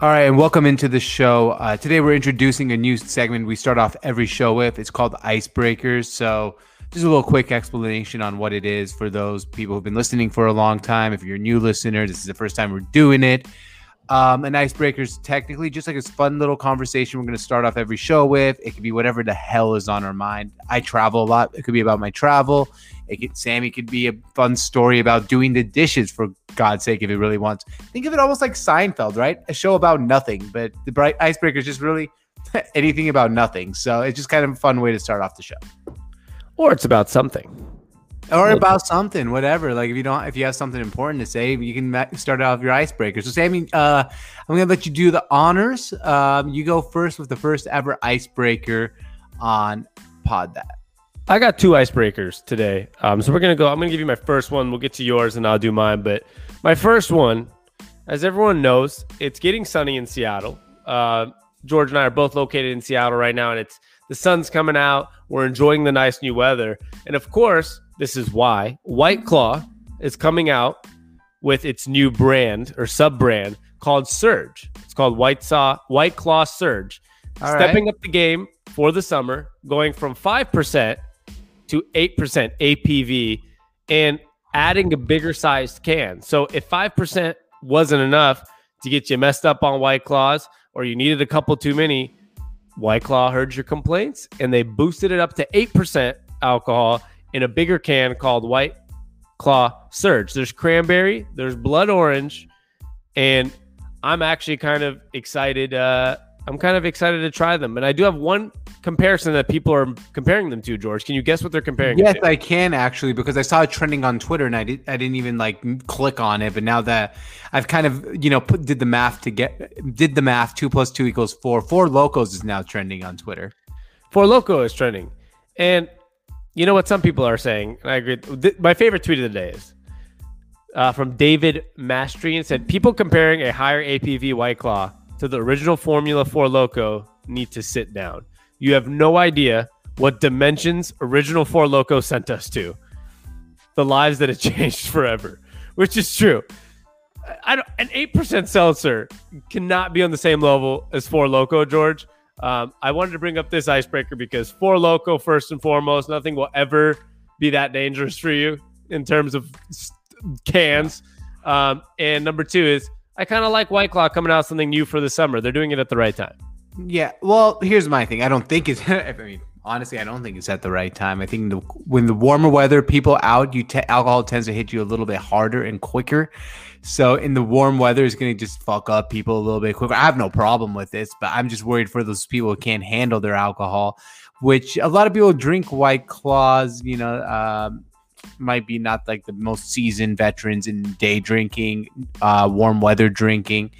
All right, and welcome into the show. Uh, today we're introducing a new segment we start off every show with. It's called Icebreakers. So, just a little quick explanation on what it is for those people who've been listening for a long time. If you're a new listener, this is the first time we're doing it. Um, an icebreaker is technically just like a fun little conversation we're going to start off every show with. It could be whatever the hell is on our mind. I travel a lot. It could be about my travel. It could, Sammy could be a fun story about doing the dishes for God's sake if he really wants. Think of it almost like Seinfeld, right? A show about nothing, but the bright icebreaker is just really anything about nothing. So it's just kind of a fun way to start off the show. Or it's about something or about something, whatever. Like if you don't, if you have something important to say, you can start off your icebreaker. So, Sammy, uh, I'm gonna let you do the honors. Um, you go first with the first ever icebreaker on Pod That. I got two icebreakers today. Um, so we're gonna go. I'm gonna give you my first one. We'll get to yours, and I'll do mine. But my first one, as everyone knows, it's getting sunny in Seattle. Uh, George and I are both located in Seattle right now, and it's the sun's coming out. We're enjoying the nice new weather, and of course, this is why White Claw is coming out with its new brand or sub brand called Surge. It's called White Saw White Claw Surge. All Stepping right. up the game for the summer, going from 5% to 8% ABV and adding a bigger sized can. So if 5% wasn't enough to get you messed up on White Claws or you needed a couple too many, White Claw heard your complaints and they boosted it up to 8% alcohol in a bigger can called White Claw Surge. There's cranberry, there's blood orange, and I'm actually kind of excited. Uh, I'm kind of excited to try them. And I do have one comparison that people are comparing them to, George. Can you guess what they're comparing? Yes, I can actually because I saw it trending on Twitter and I did I didn't even like click on it. But now that I've kind of you know put did the math to get did the math two plus two equals four. Four Lokos is now trending on Twitter. Four Loko is trending, and you know what some people are saying, and I agree. My favorite tweet of the day is uh, from David Mastrian said, "People comparing a higher ABV White Claw to the original Formula Four Loko need to sit down. You have no idea what dimensions original Four Loko sent us to. The lives that it changed forever, which is true." I don't, an eight percent seltzer cannot be on the same level as Four Loko, George. Um, I wanted to bring up this icebreaker because Four Loko, first and foremost, nothing will ever be that dangerous for you in terms of cans. Um, and number two is I kind of like White Claw coming out something new for the summer. They're doing it at the right time. Yeah. Well, here's my thing. I don't think it's. I mean, honestly, I don't think it's at the right time. I think the, when the warmer weather, people out, you te- alcohol tends to hit you a little bit harder and quicker. So in the warm weather, it's going to just fuck up people a little bit quicker. I have no problem with this, but I'm just worried for those people who can't handle their alcohol, which a lot of people drink White Claws, you know, um, might be not like the most seasoned veterans in day drinking, uh, warm weather drinking.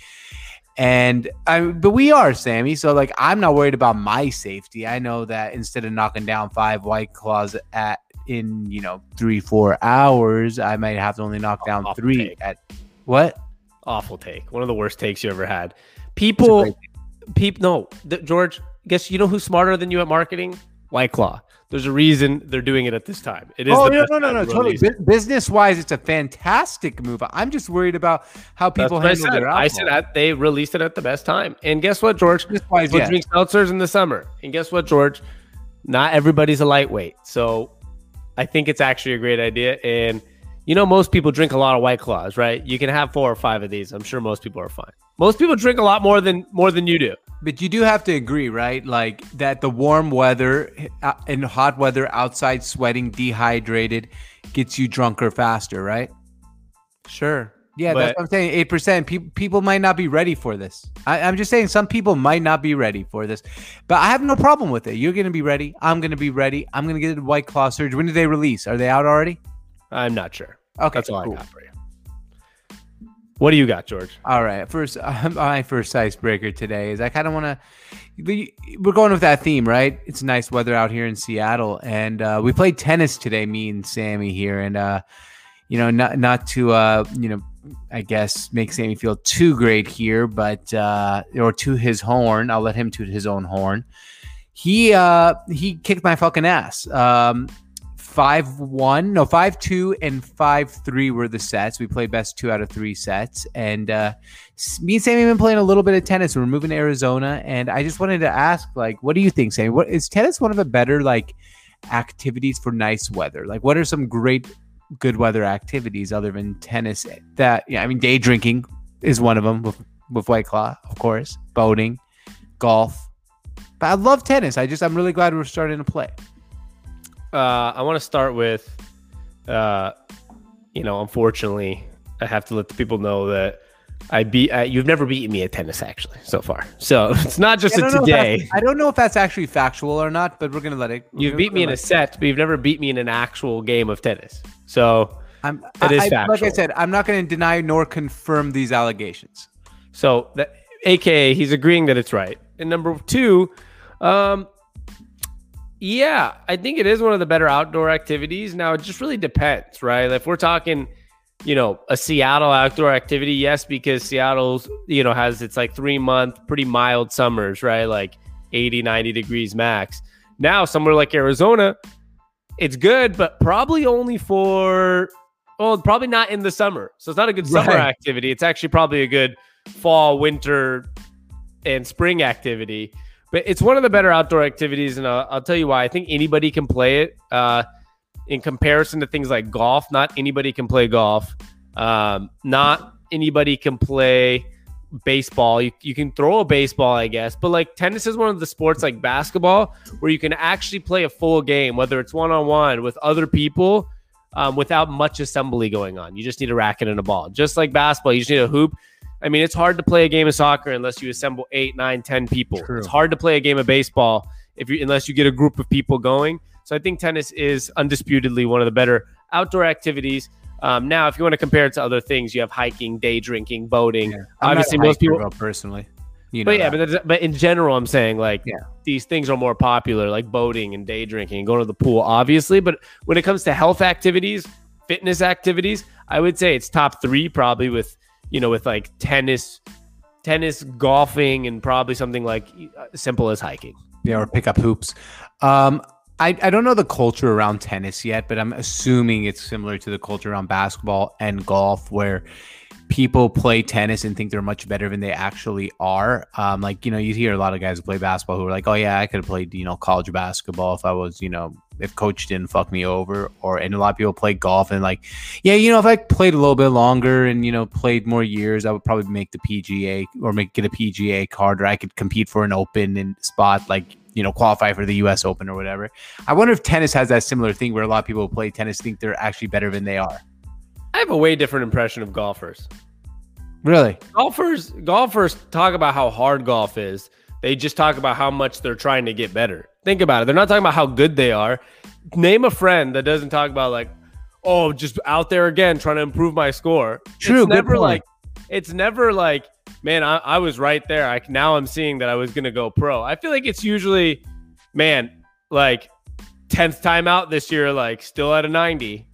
And I, but we are Sammy. So like, I'm not worried about my safety. I know that instead of knocking down five White Claws at in you know three four hours, I might have to only knock down three at what? Awful take. One of the worst takes you ever had. People, people, no, the, George. Guess you know who's smarter than you at marketing? White Claw. There's a reason they're doing it at this time. It is. Oh no, no, no, no, totally. B- business wise, it's a fantastic move. I'm just worried about how people handle their alcohol. I said that they released it at the best time. And guess what, George? Wise, yeah. drink seltzers in the summer. And guess what, George? Not everybody's a lightweight. So I think it's actually a great idea. And you know, most people drink a lot of White Claws, right? You can have four or five of these. I'm sure most people are fine. Most people drink a lot more than more than you do. But you do have to agree, right? Like that the warm weather and uh, hot weather outside sweating, dehydrated, gets you drunker faster, right? Sure. Yeah, but, that's what I'm saying. Eight percent. People people might not be ready for this. I, am just saying some people might not be ready for this, but I have no problem with it. You're gonna be ready. I'm gonna be ready. I'm gonna get a White Claw surge. When do they release? Are they out already? I'm not sure. Okay, that's all cool. I got for you. What do you got, George? All right, first uh, my first icebreaker today is I kind of want to. We're going with that theme, right? It's nice weather out here in Seattle, and uh, we played tennis today. Me and Sammy here, and uh, you know, not not to uh, you know, I guess make Sammy feel too great here, but uh, or to his horn. I'll let him toot his own horn. He uh, he kicked my fucking ass. Um, five one, no five two and five three were the sets. We played best two out of three sets, and uh, me and Sammy have been playing a little bit of tennis. We're moving to Arizona, and I just wanted to ask, like, what do you think, Sammy? What is tennis one of the better like activities for nice weather? Like, what are some great good weather activities other than tennis? That yeah, I mean, day drinking is one of them with with White Claw, of course, boating, golf. But I love tennis. I just I'm really glad we're starting to play. Uh, I want to start with, uh, you know, unfortunately, I have to let the people know that I beat. Uh, you've never beaten me at tennis, actually, so far. So it's not just a today. I don't know if that's actually factual or not, but we're gonna let it. You've beat me in a set, but you've never beat me in an actual game of tennis. So I'm. It is I, factual. Like I said, I'm not going to deny nor confirm these allegations. So that, AKA, he's agreeing that it's right. And number two, um, yeah, I think it is one of the better outdoor activities. Now it just really depends, right? If we're talking, you know, a Seattle outdoor activity, yes, because Seattle's, you know, has its like three month, pretty mild summers, right? Like 80, 90 degrees max. Now, somewhere like Arizona, it's good, but probably only for, well, probably not in the summer. So it's not a good summer right. activity. It's actually probably a good fall, winter, and spring activity. But it's one of the better outdoor activities, and I'll, I'll tell you why. I think anybody can play it. Uh, in comparison to things like golf, not anybody can play golf. Um, not anybody can play baseball. You, you can throw a baseball, I guess, but like tennis is one of the sports like basketball where you can actually play a full game, whether it's one on one with other people um, without much assembly going on. You just need a racket and a ball. Just like basketball, you just need a hoop. I mean, it's hard to play a game of soccer unless you assemble eight, nine, ten people. True. It's hard to play a game of baseball if you unless you get a group of people going. So I think tennis is undisputedly one of the better outdoor activities. Um, now, if you want to compare it to other things, you have hiking, day drinking, boating. Yeah. Obviously, most people personally. You know but yeah, but, but in general, I'm saying like yeah. these things are more popular, like boating and day drinking and going to the pool, obviously. But when it comes to health activities, fitness activities, I would say it's top three, probably with you know, with like tennis, tennis, golfing, and probably something like uh, simple as hiking. Yeah, or pick up hoops. Um, I, I don't know the culture around tennis yet, but I'm assuming it's similar to the culture around basketball and golf, where people play tennis and think they're much better than they actually are. Um, like, you know, you hear a lot of guys who play basketball who are like, oh, yeah, I could have played, you know, college basketball if I was, you know, if coach didn't fuck me over. Or, and a lot of people play golf and like, yeah, you know, if I played a little bit longer and, you know, played more years, I would probably make the PGA or make get a PGA card or I could compete for an open and spot like, you know, qualify for the US Open or whatever. I wonder if tennis has that similar thing where a lot of people who play tennis think they're actually better than they are. I have a way different impression of golfers. Really? Golfers golfers talk about how hard golf is. They just talk about how much they're trying to get better. Think about it. They're not talking about how good they are. Name a friend that doesn't talk about like, oh, just out there again trying to improve my score. True. It's never like it's never like, man, I, I was right there. I now I'm seeing that I was gonna go pro. I feel like it's usually, man, like tenth time out this year, like still at a ninety.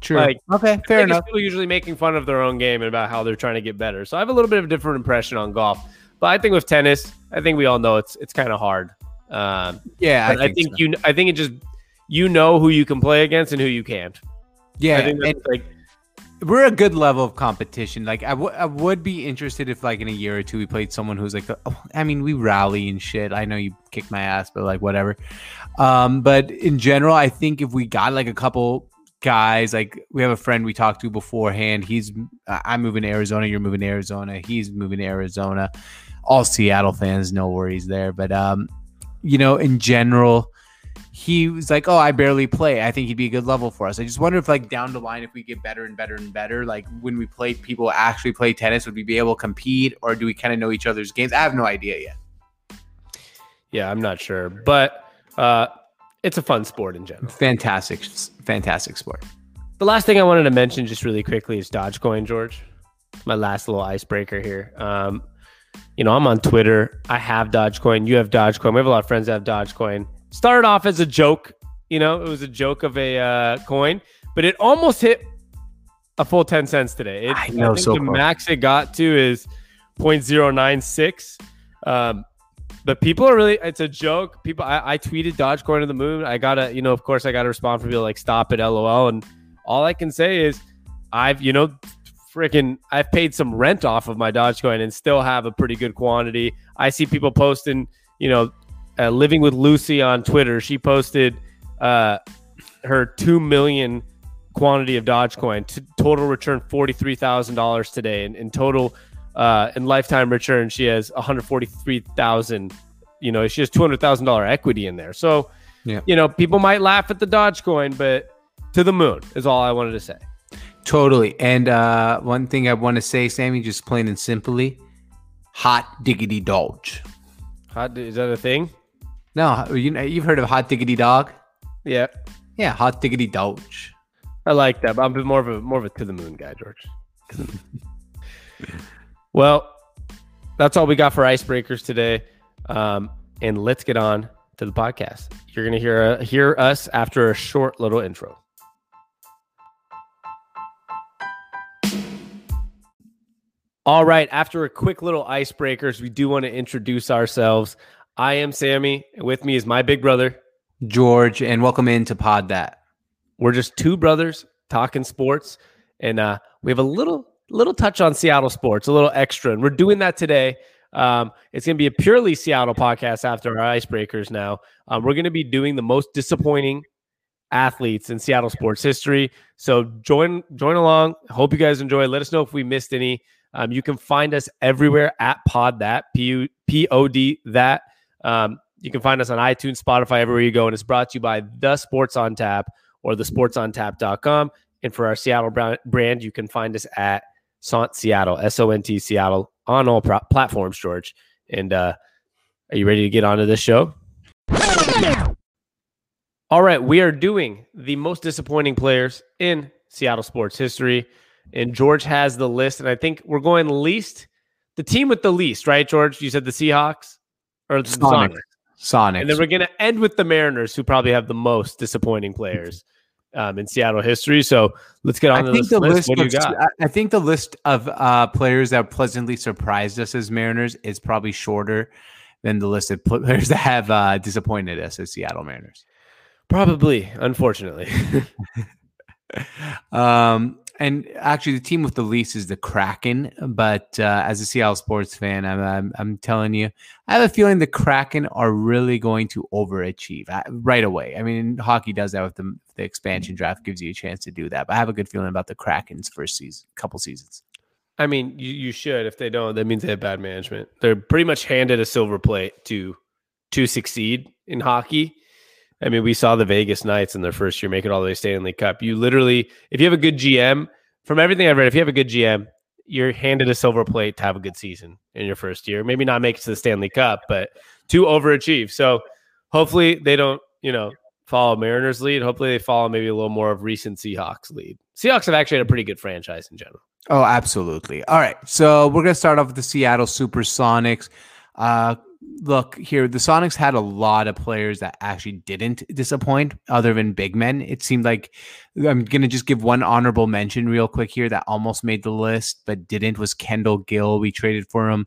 True. Like, okay, fair enough. People usually making fun of their own game and about how they're trying to get better. So I have a little bit of a different impression on golf. But I think with tennis, I think we all know it's it's kind of hard. Um, yeah, I think, I think so. you. I think it just you know who you can play against and who you can't. Yeah, I think and, like we're a good level of competition. Like I, w- I would be interested if like in a year or two we played someone who's like, oh, I mean, we rally and shit. I know you kicked my ass, but like whatever. Um, but in general, I think if we got like a couple guys like we have a friend we talked to beforehand. He's i'm moving to arizona you're moving to arizona he's moving to arizona. All seattle fans no worries there. But um you know in general he was like oh i barely play. I think he'd be a good level for us. I just wonder if like down the line if we get better and better and better like when we play people actually play tennis would we be able to compete or do we kind of know each other's games? I have no idea yet. Yeah i'm not sure. But uh it's a fun sport in general. Fantastic, fantastic sport. The last thing I wanted to mention, just really quickly, is Dogecoin, George. My last little icebreaker here. Um, you know, I'm on Twitter. I have Dogecoin. You have Dogecoin. We have a lot of friends that have Dogecoin. Started off as a joke. You know, it was a joke of a uh, coin, but it almost hit a full 10 cents today. It, I know. I so the max it got to is 0.096. Um, but people are really it's a joke. People I, I tweeted Dogecoin to the moon. I gotta, you know, of course I gotta respond for people like stop it, lol. And all I can say is I've, you know, freaking I've paid some rent off of my Dogecoin and still have a pretty good quantity. I see people posting, you know, uh, living with Lucy on Twitter. She posted uh, her two million quantity of Dogecoin. T- total return forty three thousand dollars today, and in total uh, in lifetime return, she has one hundred forty three thousand. You know, she has two hundred thousand dollar equity in there. So, yeah. you know, people might laugh at the Dogecoin, but to the moon is all I wanted to say. Totally. And uh, one thing I want to say, Sammy, just plain and simply, hot diggity doge. Hot is that a thing? No, you know, you've heard of hot diggity dog. Yeah. Yeah, hot diggity doge. I like that. But I'm more of a more of a to the moon guy, George. well, that's all we got for icebreakers today. Um, and let's get on to the podcast. You're gonna hear uh, hear us after a short little intro. All right. After a quick little icebreakers, we do want to introduce ourselves. I am Sammy. And with me is my big brother, George, and welcome into Pod That. We're just two brothers talking sports, and uh, we have a little little touch on Seattle sports, a little extra, and we're doing that today. Um, it's going to be a purely Seattle podcast after our icebreakers. Now, um, we're going to be doing the most disappointing athletes in Seattle sports history. So join join along. Hope you guys enjoy. Let us know if we missed any. Um, you can find us everywhere at Pod That P O D That. Um, you can find us on iTunes, Spotify, everywhere you go, and it's brought to you by the Sports on Tap or the sportsontap.com. And for our Seattle brand, you can find us at Sant Seattle, S O N T Seattle on all pro- platforms, George. And uh, are you ready to get onto this show? All right, we are doing the most disappointing players in Seattle sports history and George has the list, and I think we're going least the team with the least, right, George? You said the Seahawks or the Sonic. Sonic. Sonic. And then we're going to end with the Mariners, who probably have the most disappointing players um, in Seattle history. So let's get on I think the list. list. What do you got? I think the list of uh, players that pleasantly surprised us as Mariners is probably shorter than the list of players that have uh, disappointed us as Seattle Mariners. Probably, unfortunately. um, and actually, the team with the least is the Kraken. But uh, as a Seattle sports fan, I'm, I'm, I'm telling you, I have a feeling the Kraken are really going to overachieve uh, right away. I mean, hockey does that with the, the expansion draft, gives you a chance to do that. But I have a good feeling about the Kraken's first season, couple seasons. I mean, you, you should. If they don't, that means they have bad management. They're pretty much handed a silver plate to to succeed in hockey. I mean, we saw the Vegas Knights in their first year make it all the way to Stanley Cup. You literally, if you have a good GM, from everything I've read, if you have a good GM, you're handed a silver plate to have a good season in your first year. Maybe not make it to the Stanley Cup, but to overachieve. So hopefully they don't, you know, follow Mariners lead. Hopefully they follow maybe a little more of recent Seahawks lead. Seahawks have actually had a pretty good franchise in general. Oh, absolutely. All right. So we're going to start off with the Seattle Supersonics. Uh, look here, the Sonics had a lot of players that actually didn't disappoint, other than big men. It seemed like I'm gonna just give one honorable mention real quick here that almost made the list but didn't was Kendall Gill. We traded for him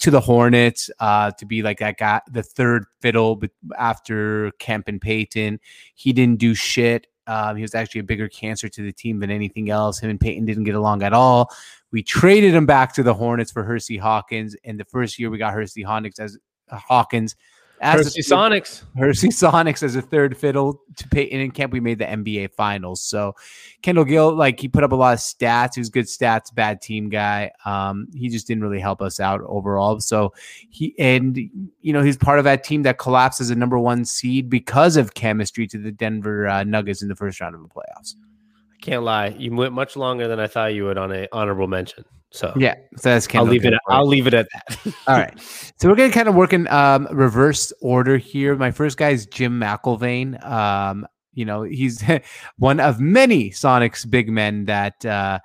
to the Hornets uh, to be like that guy, the third fiddle after Kemp and Payton. He didn't do shit. Um, he was actually a bigger cancer to the team than anything else. Him and Payton didn't get along at all. We traded him back to the Hornets for Hersey Hawkins. And the first year we got Hersey Hawkins as Hawkins. As Hersey Sonics. Hersey Sonics as a third fiddle to Payton and Kemp. We made the NBA finals. So Kendall Gill, like he put up a lot of stats. He was good stats, bad team guy. Um, he just didn't really help us out overall. So he and you know, he's part of that team that collapsed as a number one seed because of chemistry to the Denver uh, Nuggets in the first round of the playoffs. Can't lie. You went much longer than I thought you would on a honorable mention. So yeah, so that's Kendall I'll leave it. At, I'll leave it at that. All right. So we're gonna kind of work in um, reverse order here. My first guy is Jim McIlvaine. Um, you know, he's one of many Sonics big men that uh,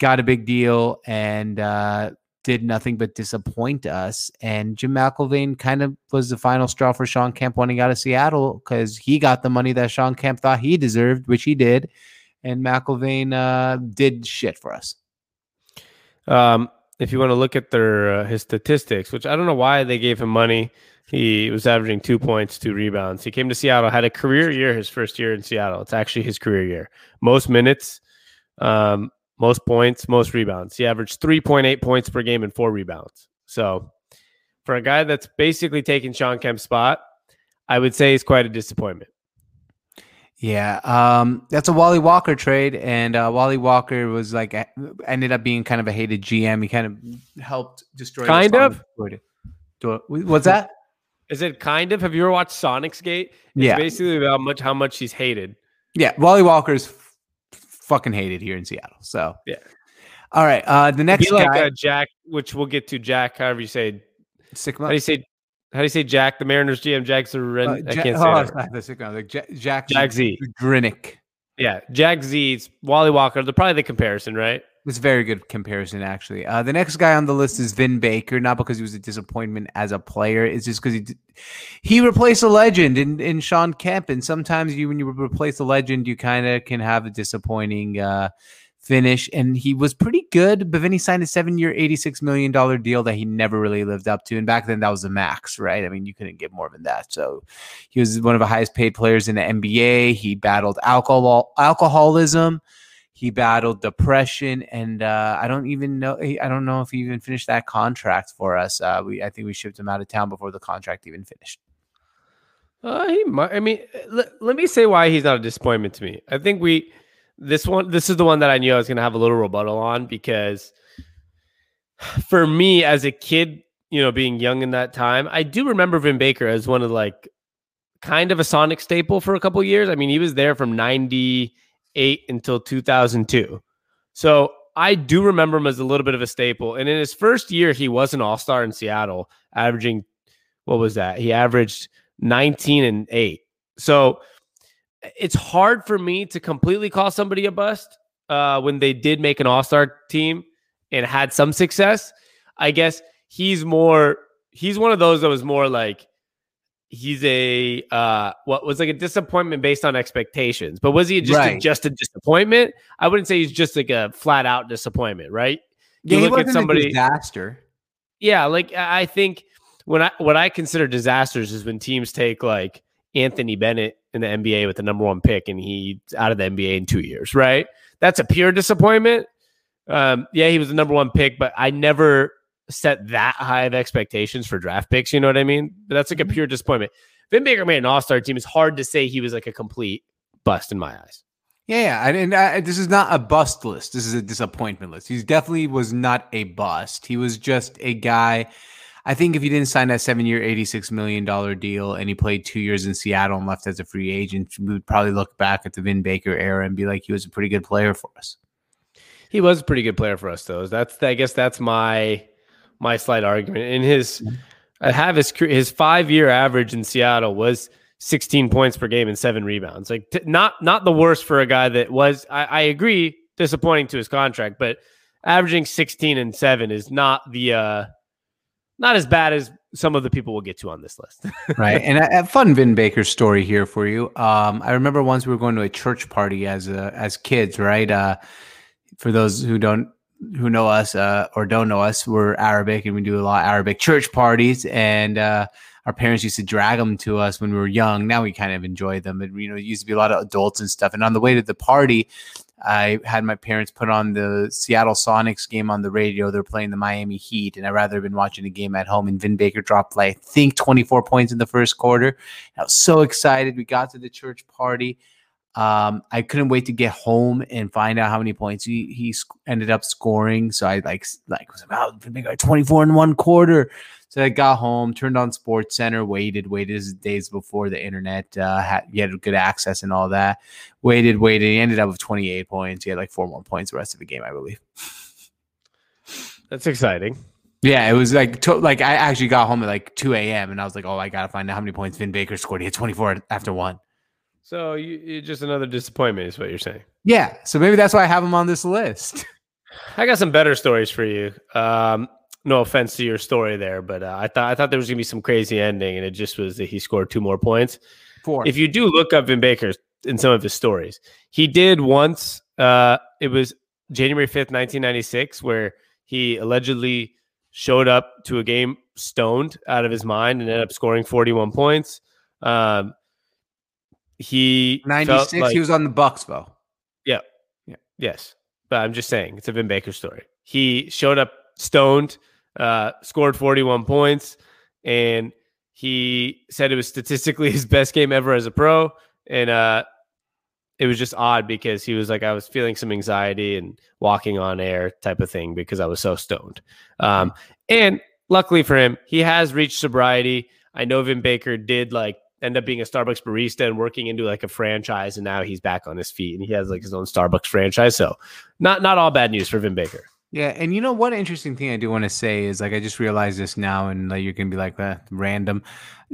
got a big deal and uh, did nothing but disappoint us. And Jim McIlvaine kind of was the final straw for Shawn Kemp wanting out of Seattle because he got the money that Shawn Kemp thought he deserved, which he did and McIlvaine uh, did shit for us. Um, if you want to look at their uh, his statistics, which I don't know why they gave him money. He was averaging two points, two rebounds. He came to Seattle, had a career year his first year in Seattle. It's actually his career year. Most minutes, um, most points, most rebounds. He averaged 3.8 points per game and four rebounds. So for a guy that's basically taking Shawn Kemp's spot, I would say he's quite a disappointment. Yeah, um, that's a Wally Walker trade, and uh, Wally Walker was like ended up being kind of a hated GM. He kind of helped destroy. Kind of. What's that? Is it kind of? Have you ever watched Sonics Gate? It's yeah. basically about much how much he's hated. Yeah, Wally Walker's f- fucking hated here in Seattle. So yeah. All right. Uh, the next Be like guy, uh, Jack, which we'll get to. Jack, however you say. Sigma. How do you say? How do you say Jack? The Mariners GM, Jack Zaren. Uh, I can't oh, say it's that. not the Sigma, like Ja- Jack Jack Z. Grinick. Yeah, Jack Z's Wally Walker. They're probably the comparison, right? It's a very good comparison, actually. Uh, the next guy on the list is Vin Baker, not because he was a disappointment as a player. It's just because he he replaced a legend in, in Shawn Kemp, and sometimes you when you replace a legend, you kind of can have a disappointing uh, finish. And he was pretty good, but then he signed a seven-year, eighty-six million dollar deal that he never really lived up to. And back then, that was the max, right? I mean, you couldn't get more than that. So he was one of the highest-paid players in the NBA. He battled alcohol alcoholism he battled depression and uh, i don't even know i don't know if he even finished that contract for us uh, we i think we shipped him out of town before the contract even finished Uh, he might. I mean, let, let me say why he's not a disappointment to me. I think we this one. This is the one that I knew I was going to have a little rebuttal on because for me as a kid, you know, being young in that time, I do remember Vin Baker as one of like kind of a Sonic staple for a couple years. I mean, he was there from '98 until 2002, so I do remember him as a little bit of a staple. And in his first year, he was an All Star in Seattle, averaging what was that? He averaged 19 and 8. So it's hard for me to completely call somebody a bust uh, when they did make an all star team and had some success. I guess he's more, he's one of those that was more like, he's a, uh, what was like a disappointment based on expectations. But was he just, a, just a disappointment? I wouldn't say he's just like a flat out disappointment, right? You yeah look at somebody- disaster Yeah, like I I think when I what I consider disasters is when teams take like Anthony Bennett in the NBA with the number one pick and he's out of the NBA in two years, right? That's a pure disappointment. Um, yeah, he was the number one pick, but I never set that high of expectations for draft picks. You know what I mean? But that's like a pure disappointment. Vin Baker made an All Star team. It's hard to say he was like a complete bust in my eyes. yeah, yeah. and, and uh, this is not a bust list this is a disappointment list he definitely was not a bust he was just a guy I think if he didn't sign that seven year, $86 million deal and he played two years in Seattle and left as a free agent, we would probably look back at the Vin Baker era and be like, he was a pretty good player for us. He was a pretty good player for us, though. That's I guess that's my my slight argument. In his, I have his his five year average in Seattle was 16 points per game and seven rebounds. Like t- not not the worst for a guy that was. I, I agree, disappointing to his contract, but averaging 16 and seven is not the uh not as bad as some of the people we'll get to on this list. right. And a, a fun Vin Baker story here for you. Um, I remember once we were going to a church party as uh, as kids, right? Uh, for those who don't who know us uh, or don't know us, we're Arabic and we do a lot of Arabic church parties. And uh, our parents used to drag them to us when we were young. Now we kind of enjoy them. And, you know, it used to be a lot of adults and stuff. And on the way to the party, I had my parents put on the Seattle Sonics game on the radio. They're playing the Miami Heat, and I'd rather have been watching the game at home. And Vin Baker dropped, like, I think, 24 points in the first quarter. I was so excited. We got to the church party. Um, I couldn't wait to get home and find out how many points he, he sc- ended up scoring. So I like like was about Vin Baker 24 in one quarter. So I got home, turned on Sports Center, waited, waited days before the internet uh, had you had good access and all that. Waited, waited. He ended up with 28 points. He had like four more points the rest of the game, I believe. That's exciting. Yeah, it was like to, like I actually got home at like 2 a.m. and I was like, oh, I gotta find out how many points Vin Baker scored. He had 24 after one. So you, you just another disappointment is what you're saying. Yeah, so maybe that's why I have him on this list. I got some better stories for you. Um, no offense to your story there, but uh, I thought I thought there was gonna be some crazy ending, and it just was that he scored two more points. Four. If you do look up Vin Baker in some of his stories, he did once. Uh, it was January fifth, nineteen ninety six, where He allegedly showed up to a game stoned out of his mind and ended up scoring 41 points. Um, he 96. like, he was on the Bucks, though. Yeah. Yeah. Yes. But I'm just saying it's a Vin Baker story. He showed up stoned, uh, scored 41 points, and he said it was statistically his best game ever as a pro. And uh, it was just odd because he was like, I was feeling some anxiety and walking on air type of thing because I was so stoned. Um, and luckily for him, he has reached sobriety. I know Vin Baker did like end up being a Starbucks barista and working into like a franchise, and now he's back on his feet and he has like his own Starbucks franchise. So not not all bad news for Vin Baker. Yeah, and you know one interesting thing I do want to say is like I just realized this now, and like you're gonna be like that random,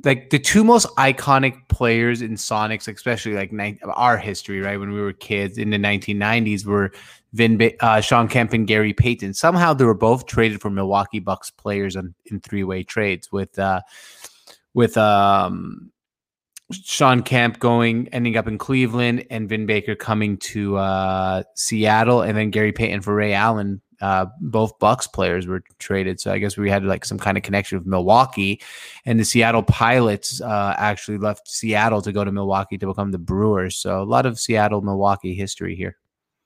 like the two most iconic players in Sonics, especially like ni- our history, right? When we were kids in the 1990s, were Vin, ba- uh, Shawn Kemp, and Gary Payton. Somehow they were both traded for Milwaukee Bucks players on, in three way trades with uh, with um, Shawn Kemp going, ending up in Cleveland, and Vin Baker coming to uh, Seattle, and then Gary Payton for Ray Allen. Uh, both Bucks players were traded, so I guess we had like some kind of connection with Milwaukee, and the Seattle Pilots uh, actually left Seattle to go to Milwaukee to become the Brewers. So a lot of Seattle Milwaukee history here.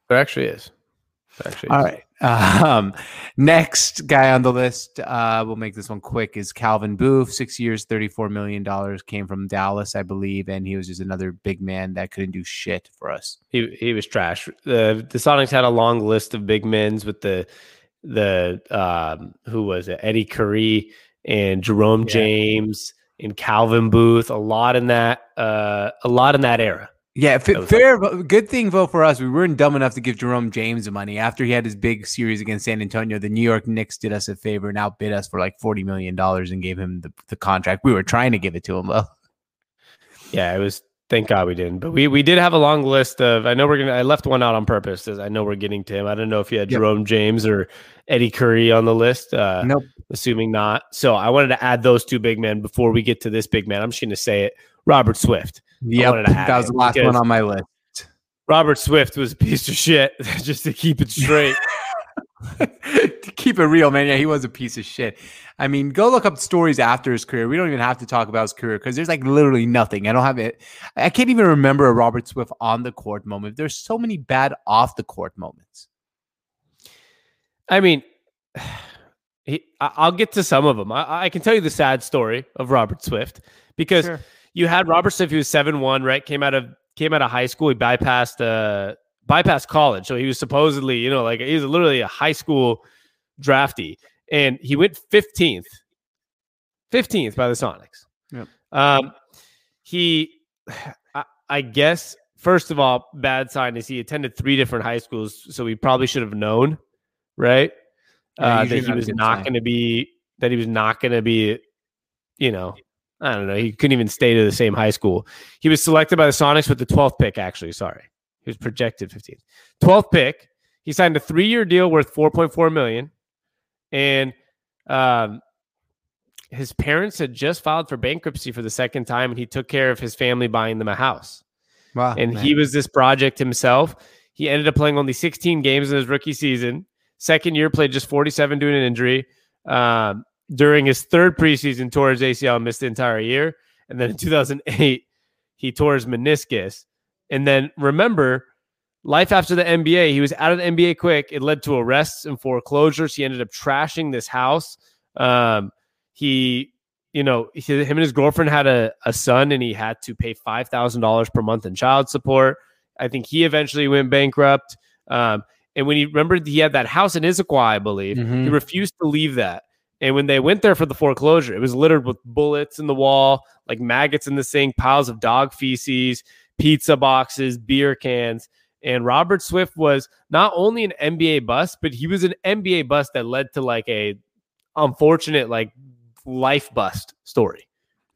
There actually is. There actually All is. right. Um, next guy on the list, uh, we'll make this one quick, is Calvin Booth. Six years, $34 million, came from Dallas, I believe. And he was just another big man that couldn't do shit for us. He he was trash. The the Sonics had a long list of big men's with the the um who was it? Eddy Curry and Jerome Yeah. James and Calvin Booth. A lot in that uh a lot in that era. Yeah, f- fair. good thing though for us. We weren't dumb enough to give Jerome James the money after he had his big series against San Antonio. The New York Knicks did us a favor and outbid us for like forty million dollars and gave him the, the contract. We were trying to give it to him though. Yeah, it was. Thank God we didn't. But we we did have a long list of. I know we're gonna. I left one out on purpose. As I know we're getting to him. I don't know if you had Yep. Jerome James or Eddy Curry on the list. Uh, Nope. Assuming not. So I wanted to add those two big men before we get to this big man. I'm just gonna say it. Robert Swift. Yep, wanted to add that was the last one on my list. Robert Swift was a piece of shit. just to keep it straight. to keep it real, man. Yeah, he was a piece of shit. I mean, go look up stories after his career. We don't even have to talk about his career because there's like literally nothing. I don't have it. I can't even remember a Robert Swift on the court moment. There's so many bad off the court moments. I mean, he, I- I'll get to some of them. I, I can tell you the sad story of Robert Swift because you had Robert Swift, who was seven one, right? Came out of came out of high school. He bypassed uh bypassed college, so he was supposedly, you know, like he was literally a high school drafty, and he went fifteenth, fifteenth by the Sonics. Yep. Um, he, I, I guess, first of all, bad sign is he attended three different high schools, so he probably should have known, right? Uh, that he was not going to be that he was not going to be, you know, I don't know. He couldn't even stay to the same high school. He was selected by the Sonics with the 12th pick. Actually, sorry, he was projected 15th, 12th pick. He signed a three-year deal worth 4.4 million, and um, his parents had just filed for bankruptcy for the second time, and he took care of his family buying them a house Wow. and man. he was this project himself. He ended up playing only 16 games in his rookie season. Second year, played just 47 due to an injury. Um, during his third preseason, tore his ACL and missed the entire year. And then in 2008, he tore his meniscus. And then remember, life after the NBA, he was out of the NBA quick. It led to arrests and foreclosures. He ended up trashing this house. Um, he, you know, he, him and his girlfriend had a, a son, and he had to pay five thousand dollars per month in child support. I think he eventually went bankrupt. Um, and when he remembered he had that house in Issaquah, I believe, he Mhm. refused to leave that. And when they went there for the foreclosure, it was littered with bullets in the wall, like maggots in the sink, piles of dog feces, pizza boxes, beer cans. And Robert Swift was not only an NBA bust, but he was an NBA bust that led to like a unfortunate like life bust story.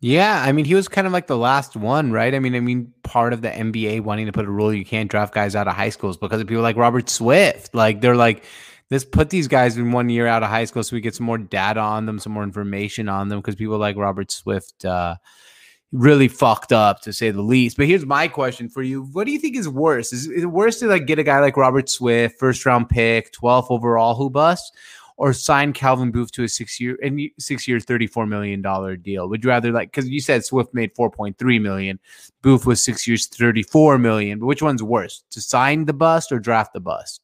Yeah, I mean, he was kind of like the last one, right? I mean, I mean, part of the NBA wanting to put a rule you can't draft guys out of high schools because of people like Robert Swift. Like they're like, let's put these guys in one year out of high school so we get some more data on them, some more information on them because people like Robert Swift uh, really fucked up to say the least. But here's my question for you: What do you think is worse? Is, is it worse to like get a guy like Robert Swift, first round pick, 12th overall, who busts? or sign Calvin Booth to a six year and six year, thirty four million dollar deal? Would you rather like because you said Swift made four point three million, Booth was six years, thirty four million. But which one's worse, to sign the bust or draft the bust?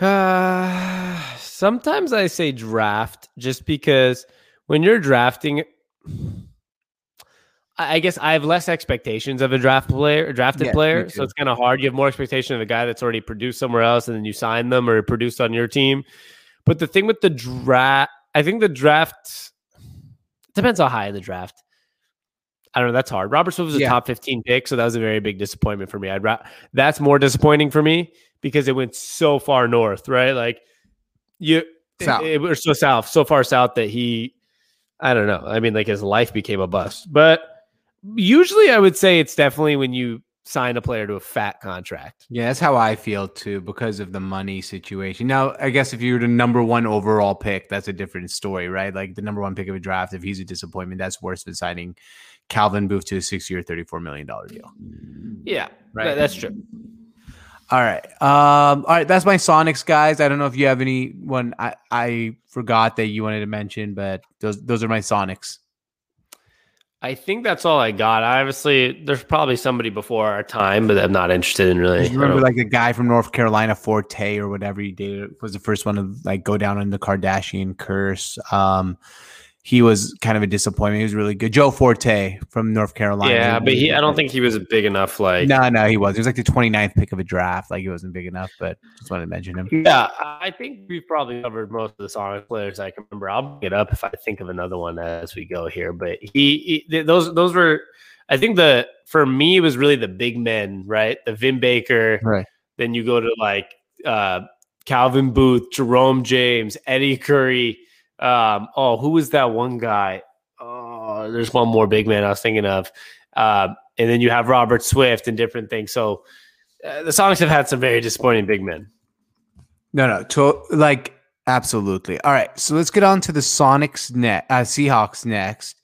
Uh, sometimes I say draft just because when you're drafting, I guess I have less expectations of a draft player, drafted Yeah, player. So it's kind of hard. You have more expectation of a guy that's already produced somewhere else and then you sign them or produced on your team. But the thing with the draft, I think the draft depends on how high in the draft. I don't know. That's hard. Robert Swift was a Yeah. top 15 pick, so that was a very big disappointment for me. I'd ra- that's more disappointing for me because it went so far north, right? Like you, South. it, it- or so south, so far south that he, I don't know. I mean, like his life became a bust. But usually, I would say it's definitely when you sign a player to a fat contract. Yeah, that's how I feel too because of the money situation. Now, I guess if you're the number one overall pick, that's a different story, right? Like the number one pick of a draft, if he's a disappointment, that's worse than signing Calvin Booth to a six year, $34 million deal. Yeah, Right. right. that's true. All right. Um, all right. That's my Sonics, guys. I don't know if you have any one I, I forgot that you wanted to mention, but those those are my Sonics. I think that's all I got. I Obviously, there's probably somebody before our time, but I'm not interested in really. You remember like the guy from North Carolina, Forte or whatever he did was the first one to like go down in the Kardashian curse. Um, he was kind of a disappointment. He was really good. Joe Forte from North Carolina. yeah, but he, I don't think he was big enough. Like, No, no, he was. He was like the 29th pick of a draft. Like he wasn't big enough, but just wanted to mention him. yeah, I think we've probably covered most of the Sonic players I can remember. I'll bring it up if I think of another one as we go here. But he, he those, those were, I think the for me it was really the big men, right? The Vin Baker. Right. Then you go to like uh, Calvin Booth, Jerome James, Eddy Curry. Um, oh, who was that one guy? Oh, there's one more big man I was thinking of. Um, and then you have Robert Swift and different things. So uh, the Sonics have had some very disappointing big men. No, no, to, like absolutely. All right, so let's get on to the Sonics net, uh, Seahawks next,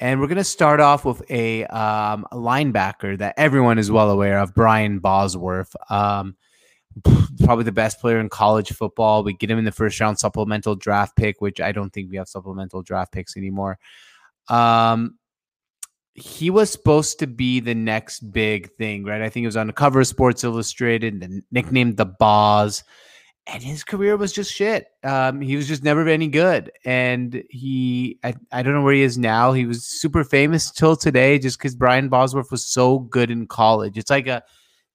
and we're gonna start off with a um, linebacker that everyone is well aware of, Brian Bosworth. Um, probably the best player in college football. We get him in the first round supplemental draft pick, which I don't think we have supplemental draft picks anymore. Um, he was supposed to be the next big thing, right? I think it was on the cover of Sports Illustrated, and nicknamed the Boz and his career was just shit. Um, he was just never any good, and he I, I don't know where he is now. He was super famous till today, just because Brian Bosworth was so good in college. It's like a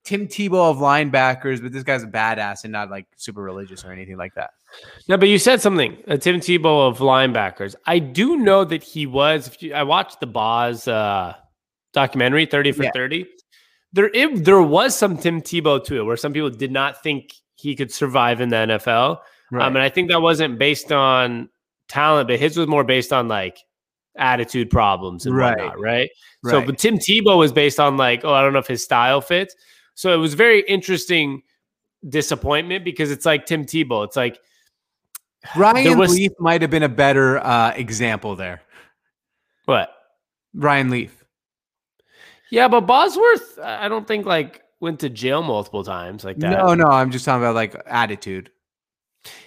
Tim Tebow of linebackers, but this guy's a badass and not like super religious or anything like that. No, but you said something. Uh, Tim Tebow of linebackers. I do know that he was. If you, I watched the Boz uh, documentary, Thirty for Yeah. Thirty. There, it, there was some Tim Tebow to it, where some people did not think he could survive in the NFL. Um, and I think that wasn't based on talent, but his was more based on like attitude problems and Right. whatnot, right? right? So, but Tim Tebow was based on like, oh, I don't know if his style fits. So it was very interesting disappointment because it's like Tim Tebow. It's like Ryan was- Leaf might have been a better uh, example there. what? Ryan Leaf. Yeah, but Bosworth, I don't think like went to jail multiple times like that. No, no, I'm just talking about like attitude.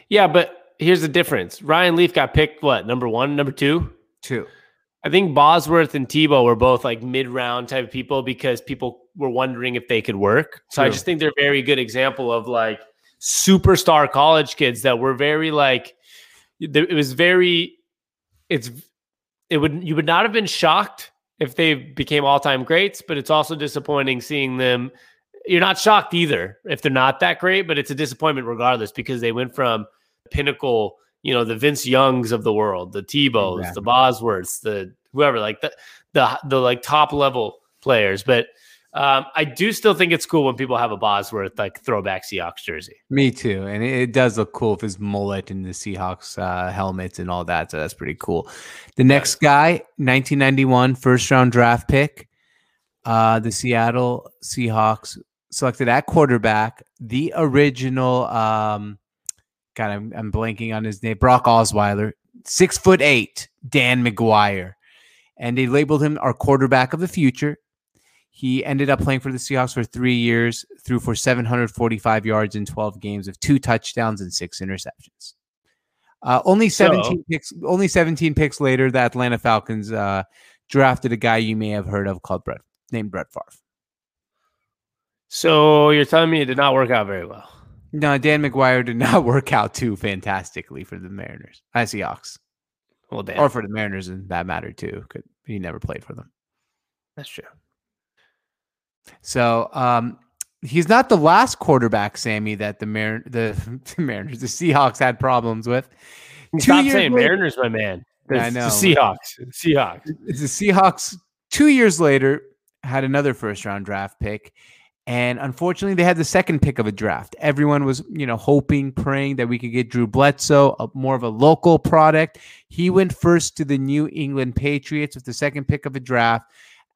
Yeah, but here's the difference. Ryan Leaf got picked what number one, number two. Too. I think Bosworth and Tebow were both like mid round type of people because people were wondering if they could work. So I just think they're a very good example of like superstar college kids that were very like it was very it's it would you would not have been shocked if they became all-time greats, but it's also disappointing seeing them you're not shocked either if they're not that great, but it's a disappointment regardless because they went from pinnacle, you know, the Vince Youngs of the world, the Tebows, Exactly. the Bosworths, the whoever, like the the the like top level players. But um, I do still think it's cool when people have a Bosworth like throwback Seahawks jersey. Me too. And it, it does look cool with his mullet and the Seahawks uh, helmets and all that. So that's pretty cool. The next guy, 1991 first round draft pick, uh, the Seattle Seahawks selected at quarterback, the original, um, God, I'm, I'm blanking on his name, Brock Osweiler, six foot eight, Dan McGwire. And they labeled him our quarterback of the future. He ended up playing for the Seahawks for three years, threw for 745 yards in 12 games of two touchdowns and six interceptions. Uh, only 17 so, picks. Only 17 picks later, the Atlanta Falcons uh, drafted a guy you may have heard of called Brett, named Brett Favre. So you're telling me it did not work out very well? No, Dan McGwire did not work out too fantastically for the Mariners. I Seahawks. Well, damn. Or for the Mariners in that matter too. Could he never played for them. That's true. So um, he's not the last quarterback, Sammy, that the Mar- the, the Mariners, the Seahawks had problems with. Stop saying later, Mariners, my man. I know. Seahawks. Seahawks. It's the Seahawks. Two years later, had another first round draft pick. And unfortunately, they had the second pick of a draft. Everyone was, you know, hoping, praying that we could get Drew Bledsoe, a, more of a local product. He went first to the New England Patriots with the second pick of a draft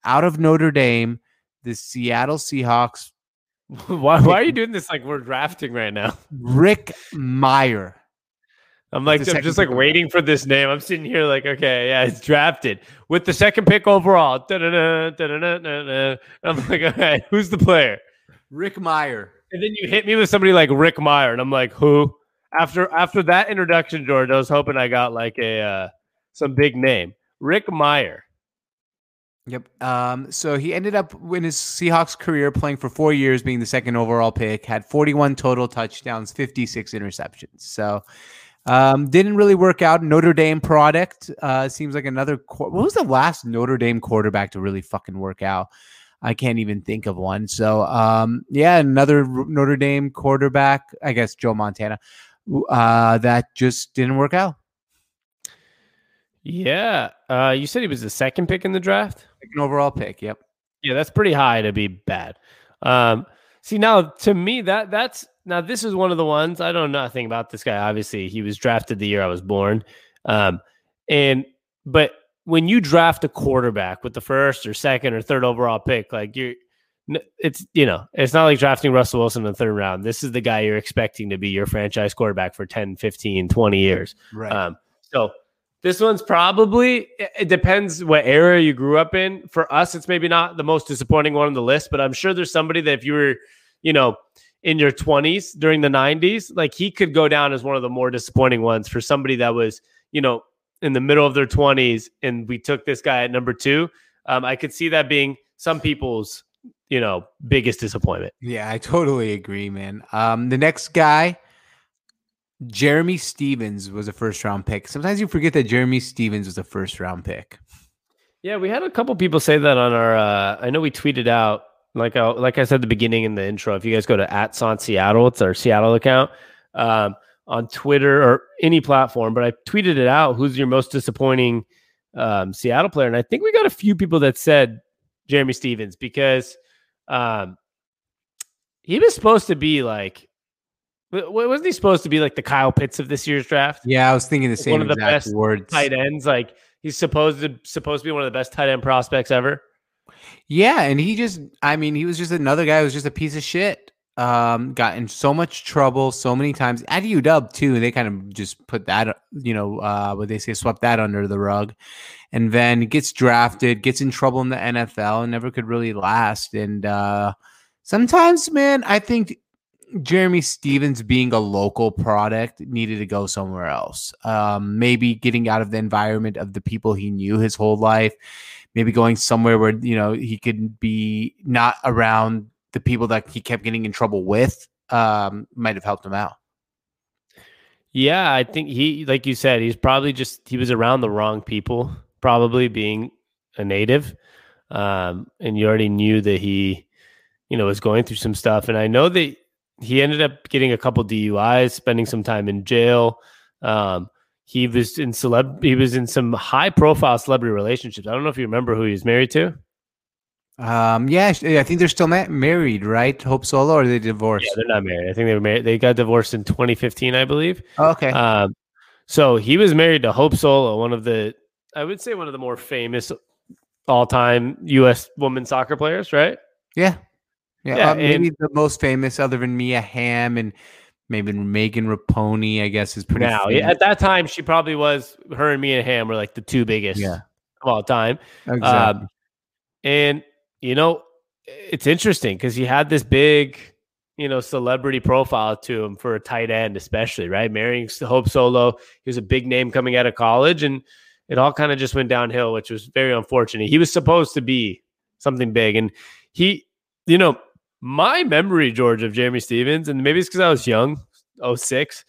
out of Notre Dame. The Seattle Seahawks. why, why are you doing this like we're drafting right now? Rick Mirer. I'm like, I'm just like waiting for this name. I'm sitting here like, okay, yeah, it's drafted with the second pick overall. Da-da-da, da-da-da, I'm like, okay, who's the player? Rick Mirer. And then you hit me with somebody like Rick Mirer, and I'm like, who? After after that introduction, George, I was hoping I got like a uh, some big name. Rick Mirer. Yep. Um, so he ended up in his Seahawks career playing for four years, being the second overall pick, had 41 total touchdowns, 56 interceptions. So um, didn't really work out. Notre Dame product uh, seems like another. What was the last Notre Dame quarterback to really fucking work out? I can't even think of one. So um, yeah, another Notre Dame quarterback. I guess Joe Montana. Uh, that just didn't work out. Yeah, uh, you said he was the second pick in the draft. Second overall pick. Yep. Yeah, that's pretty high to be bad. Um, see, now to me that that's now, this is one of the ones I don't know nothing about this guy. Obviously, he was drafted the year I was born. Um, and but when you draft a quarterback with the first or second or third overall pick, like you're it's you know it's not like drafting russell wilson in the third round this is the guy you're expecting to be your franchise quarterback for 10 15 20 years right um, so this one's probably it depends what era you grew up in for us it's maybe not the most disappointing one on the list but i'm sure there's somebody that if you were you know in your 20s during the 90s, like he could go down as one of the more disappointing ones for somebody that was, you know, in the middle of their 20s and we took this guy at number two. Um, I could see that being some people's, you know, biggest disappointment. Yeah, I totally agree, man. Um, the next guy, Jerramy Stevens, was a first round pick. Sometimes you forget that Jerramy Stevens was a first round pick. Yeah, we had a couple people say that on our. Uh, I know we tweeted out like I, uh, like I said at the beginning in the intro, if you guys go to at Son Seattle, it's our Seattle account um, on Twitter or any platform. But I tweeted it out. Who's your most disappointing um, Seattle player? And I think we got a few people that said Jerramy Stevens because um, he was supposed to be like wasn't he supposed to be like the Kyle Pitts of this year's draft? Yeah, I was thinking the same. One of the best words. tight ends. Like he's supposed to supposed to be one of the best tight end prospects ever. Yeah, and he just I mean, he was just another guy who was just a piece of shit. Um, got in so much trouble so many times at UW too. They kind of just put that, you know, uh, what they say, swept that under the rug, and then gets drafted, gets in trouble in the NFL, and never could really last. And uh, sometimes, man, I think Jerramy Stevens being a local product needed to go somewhere else. Um, maybe getting out of the environment of the people he knew his whole life maybe going somewhere where you know he could be not around the people that he kept getting in trouble with um, might have helped him out. Yeah, I think he, like you said, he's probably just he was around the wrong people. Probably being a native, um, and you already knew that he, you know, was going through some stuff. And I know that he ended up getting a couple DUIs, spending some time in jail. Um, he was in celeb he was in some high profile celebrity relationships. I don't know if you remember who he was married to. Um, yeah, I think they're still ma- married, right? Hope Solo, or they divorced? Yeah, they're not married. I think they were married. They got divorced in 2015, I believe. Oh, okay. Um, so he was married to Hope Solo, one of the, I would say, one of the more famous all-time U.S. women's soccer players, right? Yeah, yeah. yeah uh, maybe the most famous, other than Mia Hamm and maybe Megan Rapinoe, I guess, is pretty. Now, yeah, at that time, she probably was. Her and Mia Hamm were like the two biggest yeah. of all time. Exactly. Um, and you know, it's interesting because he had this big, you know, celebrity profile to him for a tight end, especially right. Marrying Hope Solo, he was a big name coming out of college, and it all kind of just went downhill, which was very unfortunate. He was supposed to be something big, and he, you know, my memory, George, of Jerramy Stevens, and maybe it's because I was young, 06,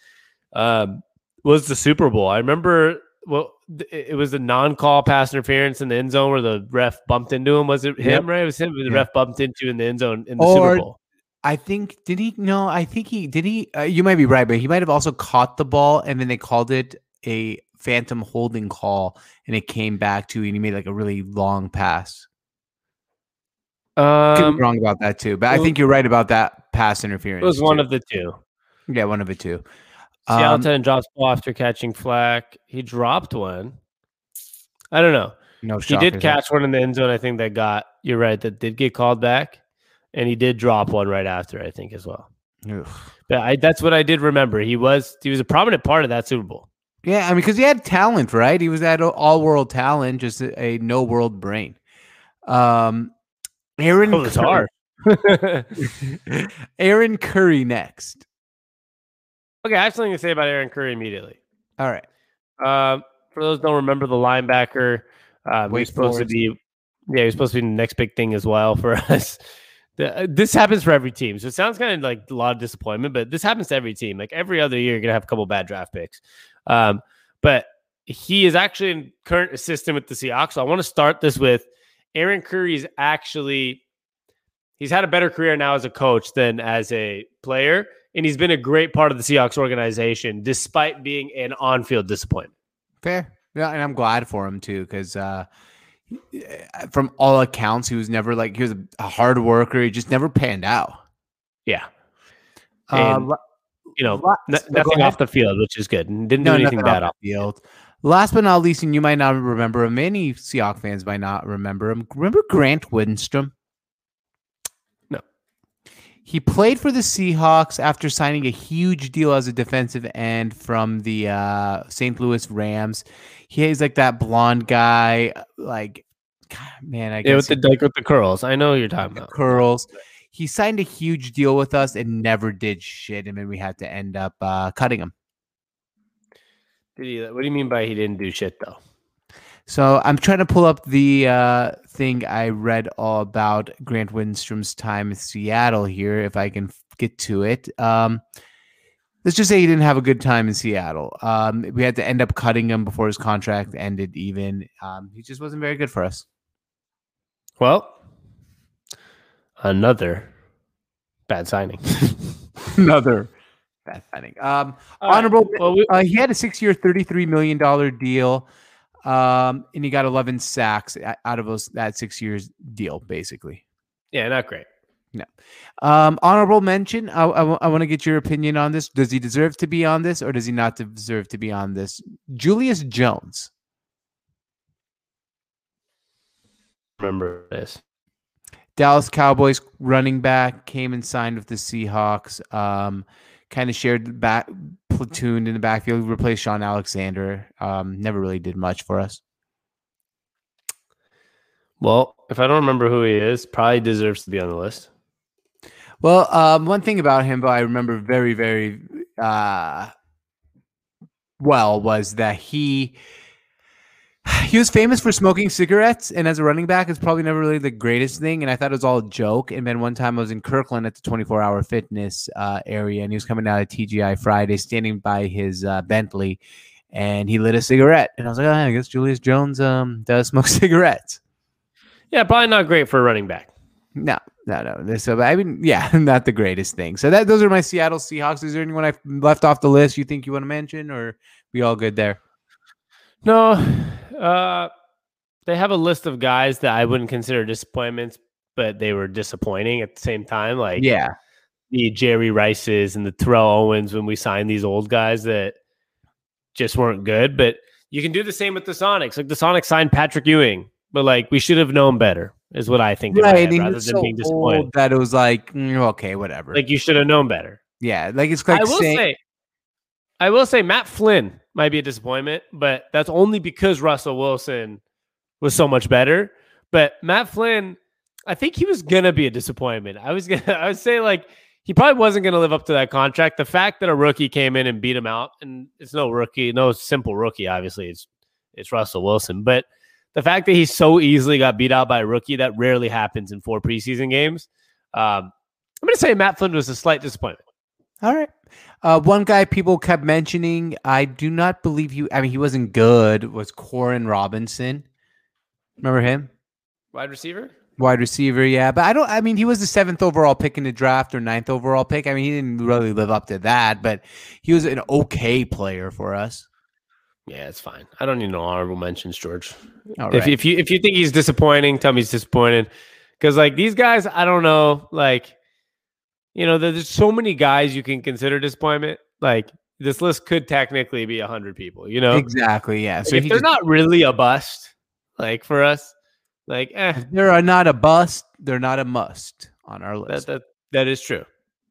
um, was the Super Bowl. I remember well, it was a non-call pass interference in the end zone where the ref bumped into him. Was it him? Yep. Right, it was him. The yeah. ref bumped into in the end zone in the or, Super Bowl. I think did he? No, I think he did. He, uh, you might be right, but he might have also caught the ball, and then they called it a phantom holding call, and it came back to, and he made like a really long pass. Um, Could be wrong about that too, but I think you're right about that pass interference. It was one of the two. Yeah, one of the two. Seattle um, drops ball after catching flack. He dropped one. I don't know. No, he did catch that. one in the end zone. I think that got you're right. That did get called back, and he did drop one right after. I think as well. But I, that's what I did remember. He was he was a prominent part of that Super Bowl. Yeah, I mean, because he had talent, right? He was that all world talent, just a, a no world brain. Um, Aaron, oh, hard. Aaron Curry next. Okay, I have something to say about Aaron Curry immediately. All right. Uh, for those don't remember, the linebacker um, he's supposed to be, yeah, he's supposed to be the next big thing as well for us. The, uh, this happens for every team, so it sounds kind of like a lot of disappointment, but this happens to every team. Like every other year, you're gonna have a couple bad draft picks. Um, but he is actually a current assistant with the Seahawks. So I want to start this with Aaron Curry is actually he's had a better career now as a coach than as a player and he's been a great part of the Seahawks organization despite being an on-field disappointment. Fair, yeah, and I'm glad for him too because uh, from all accounts, he was never like he was a hard worker. He just never panned out. Yeah, uh, and, uh, you know, n- nothing off the field, which is good, didn't no, do anything bad off the field. Last but not least, and you might not remember him. Many Seahawks fans might not remember him. Remember Grant Wistrom? No. He played for the Seahawks after signing a huge deal as a defensive end from the uh, St. Louis Rams. He's like that blonde guy, like God, man. I guess yeah, with the like with the curls. I know you're talking about curls. He signed a huge deal with us and never did shit, and then we had to end up uh, cutting him. Did he? What do you mean by he didn't do shit though? So I'm trying to pull up the uh, thing I read all about Grant Wistrom's time in Seattle here, if I can get to it. Um, let's just say he didn't have a good time in Seattle. Um, we had to end up cutting him before his contract ended. Even um, he just wasn't very good for us. Well, another bad signing. another bad signing. Um, honorable. Right. Well, we- uh, he had a six-year, thirty-three million dollar deal. Um, and he got 11 sacks out of those that six years deal, basically. Yeah, not great. No. Um, honorable mention. I, I, I want to get your opinion on this. Does he deserve to be on this, or does he not deserve to be on this? Julius Jones. Remember this. Dallas Cowboys running back came and signed with the Seahawks. Um, kind of shared the back platoon in the backfield, replaced Shaun Alexander. Um, never really did much for us. Well, if I don't remember who he is, probably deserves to be on the list. Well, um, one thing about him, but I remember very, very uh, well, was that he he was famous for smoking cigarettes, and as a running back, it's probably never really the greatest thing. And I thought it was all a joke. And then one time I was in Kirkland at the 24 hour fitness uh, area, and he was coming out of TGI Friday, standing by his uh, Bentley, and he lit a cigarette. And I was like, oh, I guess Julius Jones um, does smoke cigarettes. Yeah, probably not great for a running back. No, no, no. So I mean, yeah, not the greatest thing. So that those are my Seattle Seahawks. Is there anyone I left off the list you think you want to mention, or we all good there? No, uh, they have a list of guys that I wouldn't consider disappointments, but they were disappointing at the same time. Like, yeah, the Jerry Rices and the Terrell Owens when we signed these old guys that just weren't good. But you can do the same with the Sonics. Like the Sonics signed Patrick Ewing, but like we should have known better, is what I think. Right, head, rather than so being disappointed. that it was like mm, okay, whatever. Like you should have known better. Yeah, like it's like I will saying- say, I will say Matt Flynn might be a disappointment, but that's only because Russell Wilson was so much better. But Matt Flynn I think he was gonna be a disappointment. I was gonna I would say like he probably wasn't gonna live up to that contract. The fact that a rookie came in and beat him out, and it's no rookie, no simple rookie, obviously, it's it's Russell Wilson. But the fact that he so easily got beat out by a rookie, that rarely happens in four preseason games. Um, I'm gonna say Matt Flynn was a slight disappointment. All right. Uh, one guy people kept mentioning, I do not believe he, I mean, he wasn't good, was Koren Robinson. Remember him? Wide receiver? Wide receiver, yeah. But I don't, I mean, he was the seventh overall pick in the draft or ninth overall pick. I mean, he didn't really live up to that, but he was an okay player for us. Yeah, it's fine. I don't need no honorable mentions, George. All if, right. if you if you think he's disappointing, tell me he's disappointed. Because like these guys, I don't know. Like, you know, there's so many guys you can consider disappointment. Like this list could technically be hundred people. You know, exactly, yeah. so So if he they're just- not really a bust, like for us, like eh, they're not a bust, they're not a must on our list. that that is true.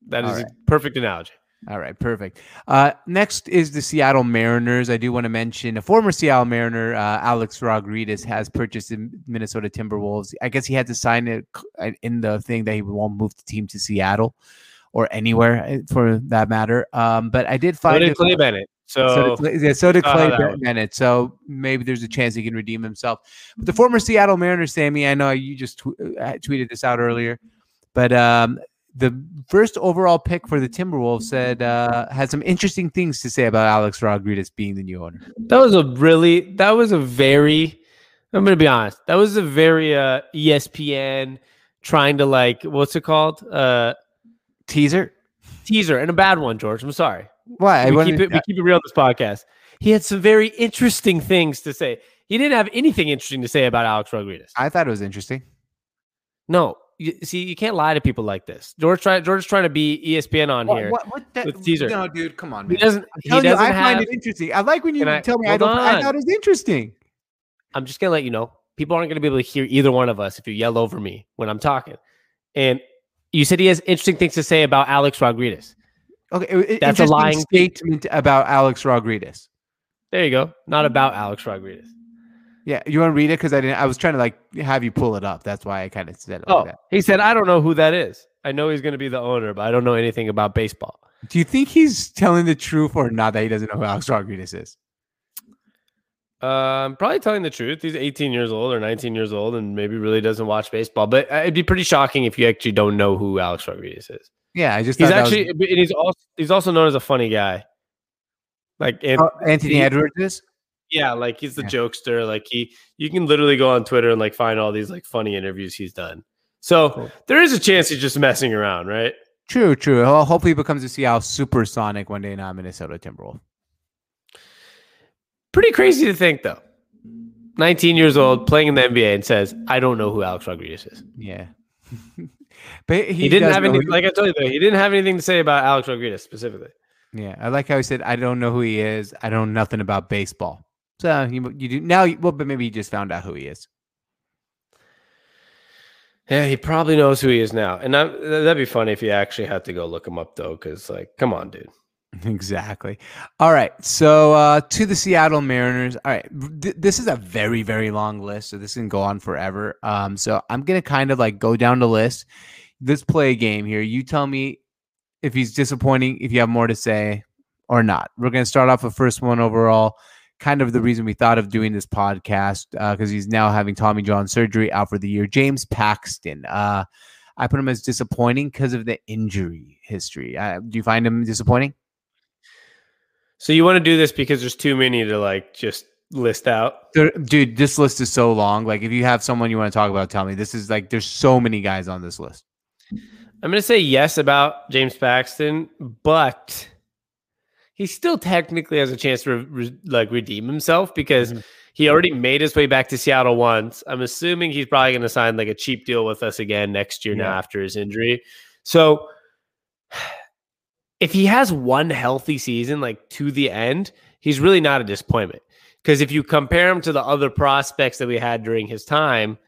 That is All a right. perfect analogy. All right, perfect. Uh, next is the Seattle Mariners. I do want to mention a former Seattle Mariner, uh, Alex Rodriguez, has purchased the Minnesota Timberwolves. I guess he had to sign it in the thing that he won't move the team to Seattle or anywhere uh, for that matter. Um, but I did find So did Clay Bennett. so So, did, Clay- yeah, so did Clay Bennett. So maybe there's a chance he can redeem himself. But the former Seattle Mariner, Sammy, I know you just tw- uh, tweeted this out earlier, but um, the first overall pick for the Timberwolves said uh, had some interesting things to say about Alex Rodriguez being the new owner. That was a really that was a very I'm gonna be honest. That was a very uh ESPN trying to like what's it called? Uh Teaser? teaser and a bad one, George. I'm sorry. Why? We keep it we keep it real on this podcast. He had some very interesting things to say. He didn't have anything interesting to say about Alex Rodriguez. I thought it was interesting. No. You, see, you can't lie to people like this. George try, George's trying to be ESPN on here. What, what the, with teaser. No, dude, come on. He doesn't. he Tell you, doesn't I have find it interesting. I like when you I- tell me I don't. I on. thought it was interesting. I'm just gonna let you know. People aren't gonna be able to hear either one of us if you yell over me when I'm talking. And you said he has interesting things to say about Alex Rodriguez. Okay, it- That's a lying statement about Alex Rodriguez. There you go. Not about Alex Rodriguez. Yeah, you want to read it because I didn't. I was trying to like have you pull it up. That's why I kind of said it Oh, like that. he said, I don't know who that is. I know he's going to be the owner, but I don't know anything about baseball. Do you think he's telling the truth or not that he doesn't know who Alex Rodriguez is? Um, probably telling the truth. He's 18 years old or 19 years old, and maybe really doesn't watch baseball. But uh, it'd be pretty shocking if you actually don't know who Alex Rodriguez is. Yeah, I just He's was- actually, and he's also he's also known as a funny guy. Like, Oh, Anthony he- Edwards is. Yeah, like he's the Yeah. jokester. Like he, you can literally go on Twitter and like find all these like funny interviews he's done. So Cool. there is a chance he's just messing around, right? True, true. Ho- Hopefully, he becomes a Seattle Supersonic one day, not Minnesota Timberwolf. Pretty crazy to think though. 19 years old, playing in the NBA, and says, "I don't know who Alex Rodriguez is." Yeah, but he, He, didn't have anything. Like I told you, though, he didn't have anything to say about Alex Rodriguez specifically. Yeah, I like how he said, "I don't know who he is. I don't know nothing about baseball." So you, you do now. you- Well, but maybe he just found out who he is. Yeah, he probably knows who he is now, and that, that'd be funny if you actually had to go look him up though, because like, come on, dude. Exactly. All right. So uh, to the Seattle Mariners. All right. Th- this is a very very long list, so this can go on forever. Um, so I'm gonna kind of like go down the list. Let's play a game here. You tell me if he's disappointing, if you have more to say or not. We're gonna start off with first one overall. Kind of the reason we thought of doing this podcast because he's now having Tommy John surgery out for the year. James Paxton. Uh, I put him as disappointing because of the injury history. Uh, do you find him disappointing? So you want to do this because there's too many to like just list out. Dude, this list is so long. Like, if you have someone you want to talk about, tell me. This is like, there's so many guys on this list. I'm going to say yes about James Paxton, but he still technically has a chance to re- re- like redeem himself because Mhm. he already made his way back to Seattle once. I'm assuming he's probably going to sign like a cheap deal with us again next year now after his injury. So if he has one healthy season like to the end, he's really not a disappointment. Because if you compare him to the other prospects that we had during his time,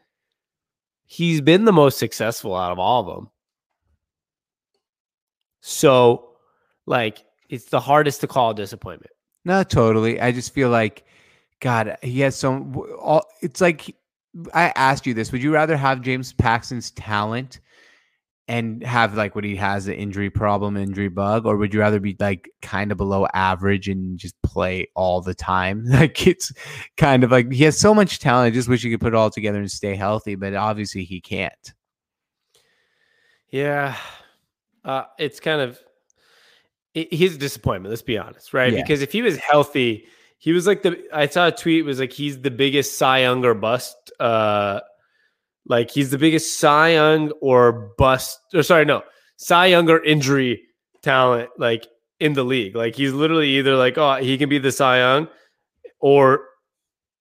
he's been the most successful out of all of them. So, like, it's the hardest to call a disappointment. No, totally. I just feel like, God, he has some. All it's like I asked you this: Would you rather have James Paxton's talent and have like what he has the injury problem, injury bug, or would you rather be like kind of below average and just play all the time? Like it's kind of like he has so much talent. I just wish he could put it all together and stay healthy, but obviously he can't. Yeah, uh, it's kind of it, he's a disappointment. Let's be honest, right? Yeah. Because if he was healthy, he was like the. I saw a tweet was like he's the biggest Cy Young or bust. Uh, like he's the biggest Cy Young or bust. Or sorry, no, Cy Young or injury talent like in the league. Like he's literally either like oh he can be the Cy Young, or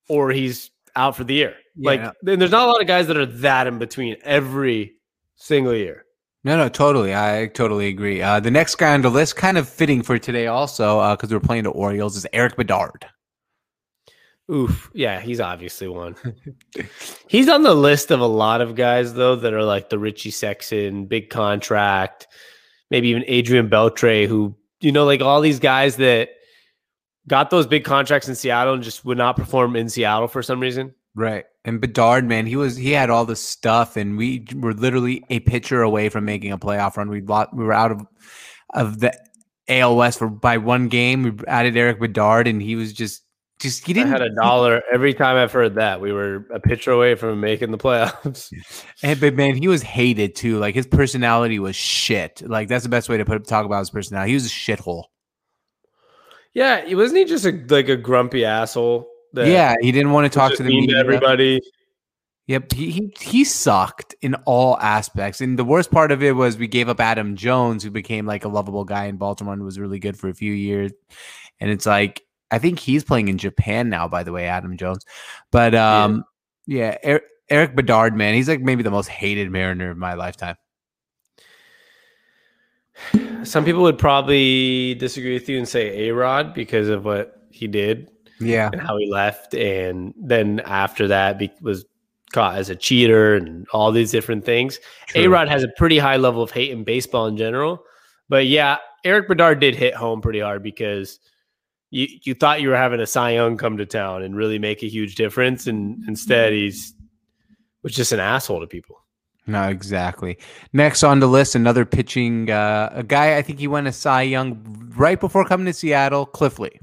or he's out for the year. Like Yeah. then there's not a lot of guys that are that in between every single year. No, no, totally. I totally agree. Uh, the next guy on the list, kind of fitting for today, also because we're playing the Orioles, is Erik Bedard. Oof. Yeah, he's obviously one. he's on the list of a lot of guys though that are like the Richie Sexson, big contract, maybe even Adrian Beltre, who you know, like all these guys that got those big contracts in Seattle and just would not perform in Seattle for some reason. Right. And Bedard, man, he was he had all the stuff, and we were literally a pitcher away from making a playoff run. We bought, we were out of of the AL West for by one game. We added Erik Bedard, and he was just just he didn't had a dollar every time I've heard that. We were a pitcher away from making the playoffs. And but man, he was hated too. Like his personality was shit. Like that's the best way to put talk about his personality. He was a shithole. yeah, wasn't he just a, like a grumpy asshole? Yeah, he didn't want to talk to the media. everybody. Yep, he, he he sucked in all aspects. And the worst part of it was we gave up Adam Jones, who became like a lovable guy in Baltimore and was really good for a few years. And it's like I think he's playing in Japan now, by the way, Adam Jones. But um, yeah, Erik, Erik Bedard, man, he's like maybe the most hated Mariner of my lifetime. Some people would probably disagree with you and say A Rod because of what he did Yeah, and how he left, and then after that be, was caught as a cheater and all these different things. A Rod has a pretty high level of hate in baseball in general, but yeah, Erik Bedard did hit home pretty hard because you you thought you were having a Cy Young come to town and really make a huge difference, and instead he's was just an asshole to people. No, exactly. Next on the list, another pitching uh, a guy. I think he went a Cy Young right before coming to Seattle. Cliff Lee.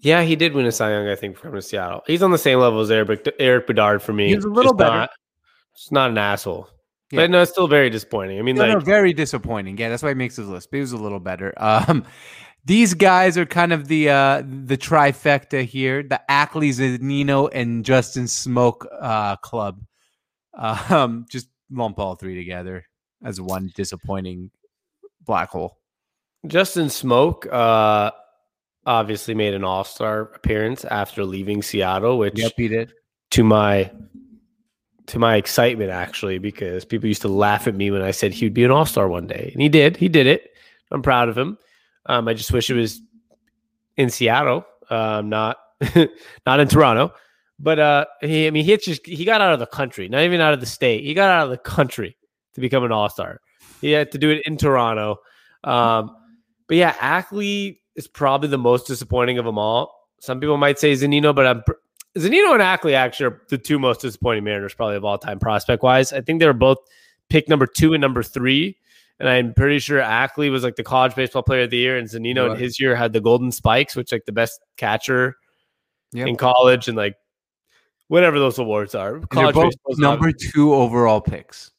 Yeah, he did win a Cy Young, I think, from Seattle. He's on the same level as Erik, Erik Bedard for me. He's a little Just better. Not, just not an asshole. Yeah. But no, it's still very disappointing. I mean, No, like, no, very disappointing. Yeah, that's why he makes his list. But he was a little better. Um, these guys are kind of the uh, the trifecta here: the Ackley, Zunino, and Justin Smoak uh, club. Um, just lump all three together as one disappointing black hole. Justin Smoak uh, obviously made an All Star appearance after leaving Seattle, which yep, he did. to my to my excitement actually, because people used to laugh at me when I said he would be an All Star one day, and he did. He did it. I'm proud of him. Um, I just wish it was in Seattle, um, not not in Toronto. But uh, he, I mean, he just he got out of the country, not even out of the state. He got out of the country to become an All Star. He had to do it in Toronto. Um, but yeah, Ackley is probably the most disappointing of them all. Some people might say Zunino, but I'm pr- Zunino and Ackley actually are the two most disappointing Mariners probably of all time prospect wise. I think they were both pick number two and number three. And I'm pretty sure Ackley was like the college baseball player of the year, and Zunino in his year had the Golden Spikes, which like the best catcher Yep. in college, and like whatever those awards are. They're College both number two overall picks.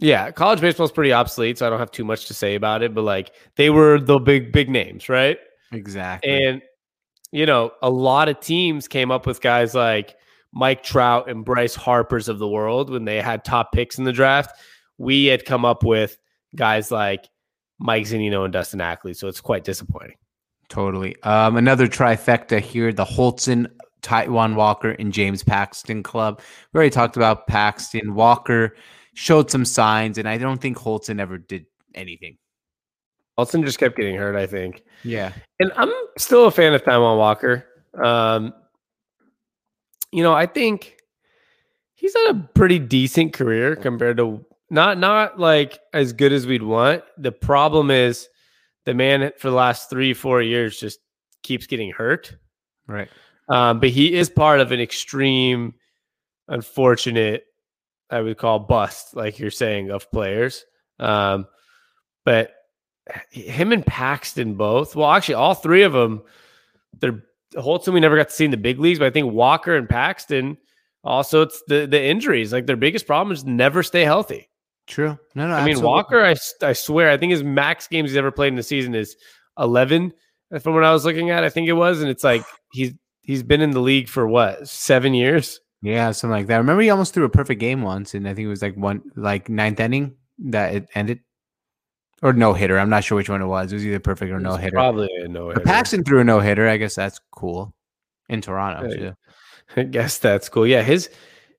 yeah, college baseball's pretty obsolete, so I don't have too much to say about it. But like they were the big big names, right? Exactly. And you know, a lot of teams came up with guys like Mike Trout and Bryce Harper's of the world when they had top picks in the draft. We had come up with guys like Mike Zunino and Dustin Ackley, so it's quite disappointing. Totally. Um, another trifecta here: the Hultzen, Taijuan Walker, and James Paxton club. We already talked about Paxton. Walker showed some signs, and I don't think Hultzen ever did anything. Olsen just kept getting hurt, I think. Yeah. And I'm still a fan of Taijuan Walker. Um, you know, I think he's had a pretty decent career compared to not not like as good as we'd want. The problem is the man for the last three, four years just keeps getting hurt. Right. Um, but he is part of an extreme, unfortunate, I would call bust, like you're saying, of players. Um, but him and Paxton both. Well, actually, all three of them. They're Hultzen. We never got to see in the big leagues, but I think Walker and Paxton. Also, it's the the injuries. Like their biggest problem is never stay healthy. True. No, no. I mean, Walker. I I swear, I think his max games he's ever played in the season is eleven. Uh, from what I was looking at, I think it was, and it's like he's he's been in the league for what seven years. Yeah, something like that. I remember he almost threw a perfect game once, and I think it was like one like ninth inning that it ended or no hitter. I'm not sure which one it was. It was either perfect or no hitter. Probably a no hitter. Paxton threw a no hitter. I guess that's cool in Toronto Yeah. too. I guess that's cool. Yeah, his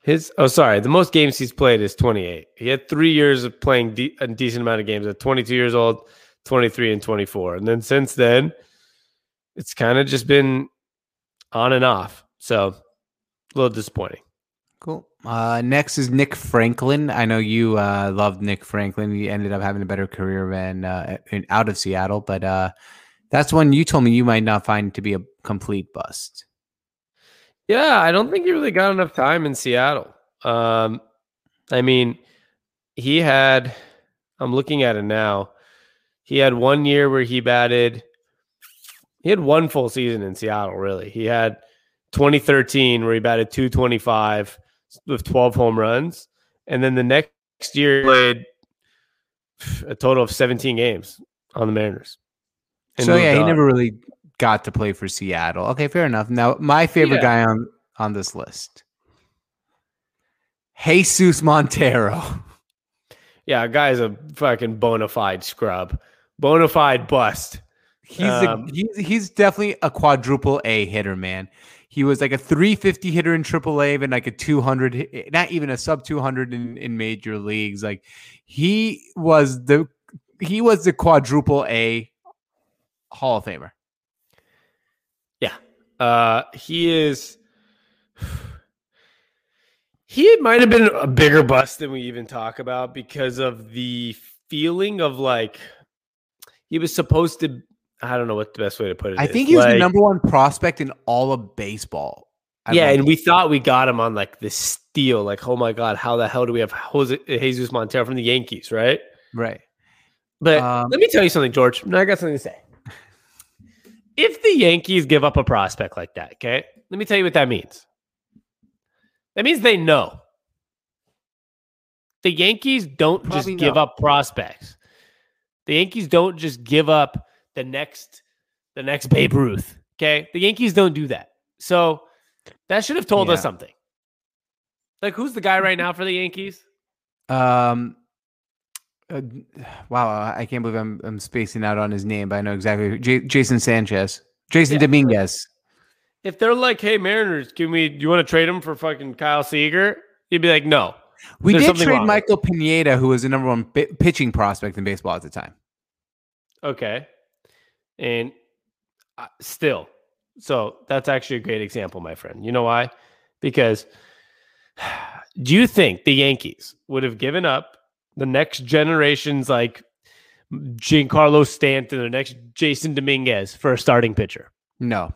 his oh sorry, the most games he's played is 28. He had three years of playing de- a decent amount of games at 22 years old, 23 and 24, and then since then, it's kind of just been on and off. So a little disappointing. Uh, next is Nick Franklin. I know you uh, loved Nick Franklin. He ended up having a better career than uh, in, out of Seattle, but uh, that's one you told me you might not find to be a complete bust. Yeah, I don't think he really got enough time in Seattle. Um, I mean, he had. I'm looking at it now. He had one year where he batted. He had one full season in Seattle. Really, he had 2013 where he batted 225 with 12 home runs, and then the next year he played a total of 17 games on the Mariners. And so yeah, he on. never really got to play for Seattle. Okay, fair enough. Now, my favorite Yeah. guy on on this list, Jesus Montero. Yeah, guy's a fucking bona fide scrub, bona fide bust. He's Um, a, he's he's definitely a quadruple A hitter, man. He was like a 350 hitter in Triple A, and like a 200, hi- not even a sub 200 in, in major leagues. Like he was the he was the quadruple A Hall of Famer. Yeah. Uh he is he might have been a bigger bust than we even talk about because of the feeling of like he was supposed to I don't know what the best way to put it I is. think he was the number one prospect in all of baseball. at Yeah, and we thought we got him on like this steal. Like, oh my god, how the hell do we have Jose, Jesus Montero from the Yankees, right? right. But Um, let me tell you something, George. Now I got something to say. If the Yankees give up a prospect like that, okay, let me tell you what that means. That means they know. The Yankees don't Probably just give up prospects. The Yankees don't just give up the next the next Babe Ruth. Okay. The Yankees don't do that. So that should have told us something. Like who's the guy right now for the Yankees? Um. uh, wow, I can't believe I'm I'm spacing out on his name, but I know exactly. J- Jason Sanchez, Jason Yeah. Dominguez. If they're like, hey Mariners, can we do you want to trade him for fucking Kyle Seager? You'd be like, no. We There's did trade wrong. Michael Pineda, who was the number one pitching prospect in baseball at the time. Okay. And uh, still, so that's actually a great example, my friend. You know why? Because do you think the Yankees would have given up the next generation's like Giancarlo Stanton or next Jasson Dominguez for a starting pitcher? No,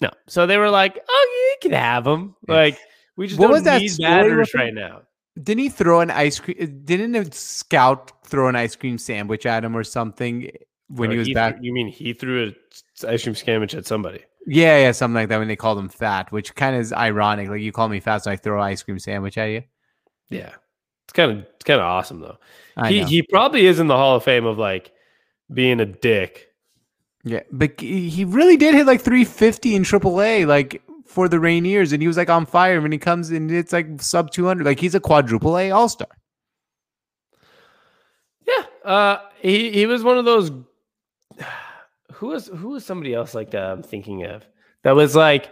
No. So they were like, oh, you can have him. Like, we just What don't was that batters right now. didn't he throw an ice cream? Didn't a scout throw an ice cream sandwich at him or something when Or he was threw- back? you mean he threw an ice cream sandwich at somebody? Yeah, yeah, something like that. When they called him fat, which kind of is ironic. Like you call me fat, so I throw an ice cream sandwich at you. Yeah. It's kind of it's kind of awesome though. I he know. he probably is in the Hall of Fame of like being a dick. Yeah, but he he really did hit like 350 in AAA, like for the Rainiers, and he was like on fire when he comes in. It's like sub 200. Like he's a quadruple A All Star. Yeah. Uh he he was one of those who was who was somebody else like that I'm thinking of that was like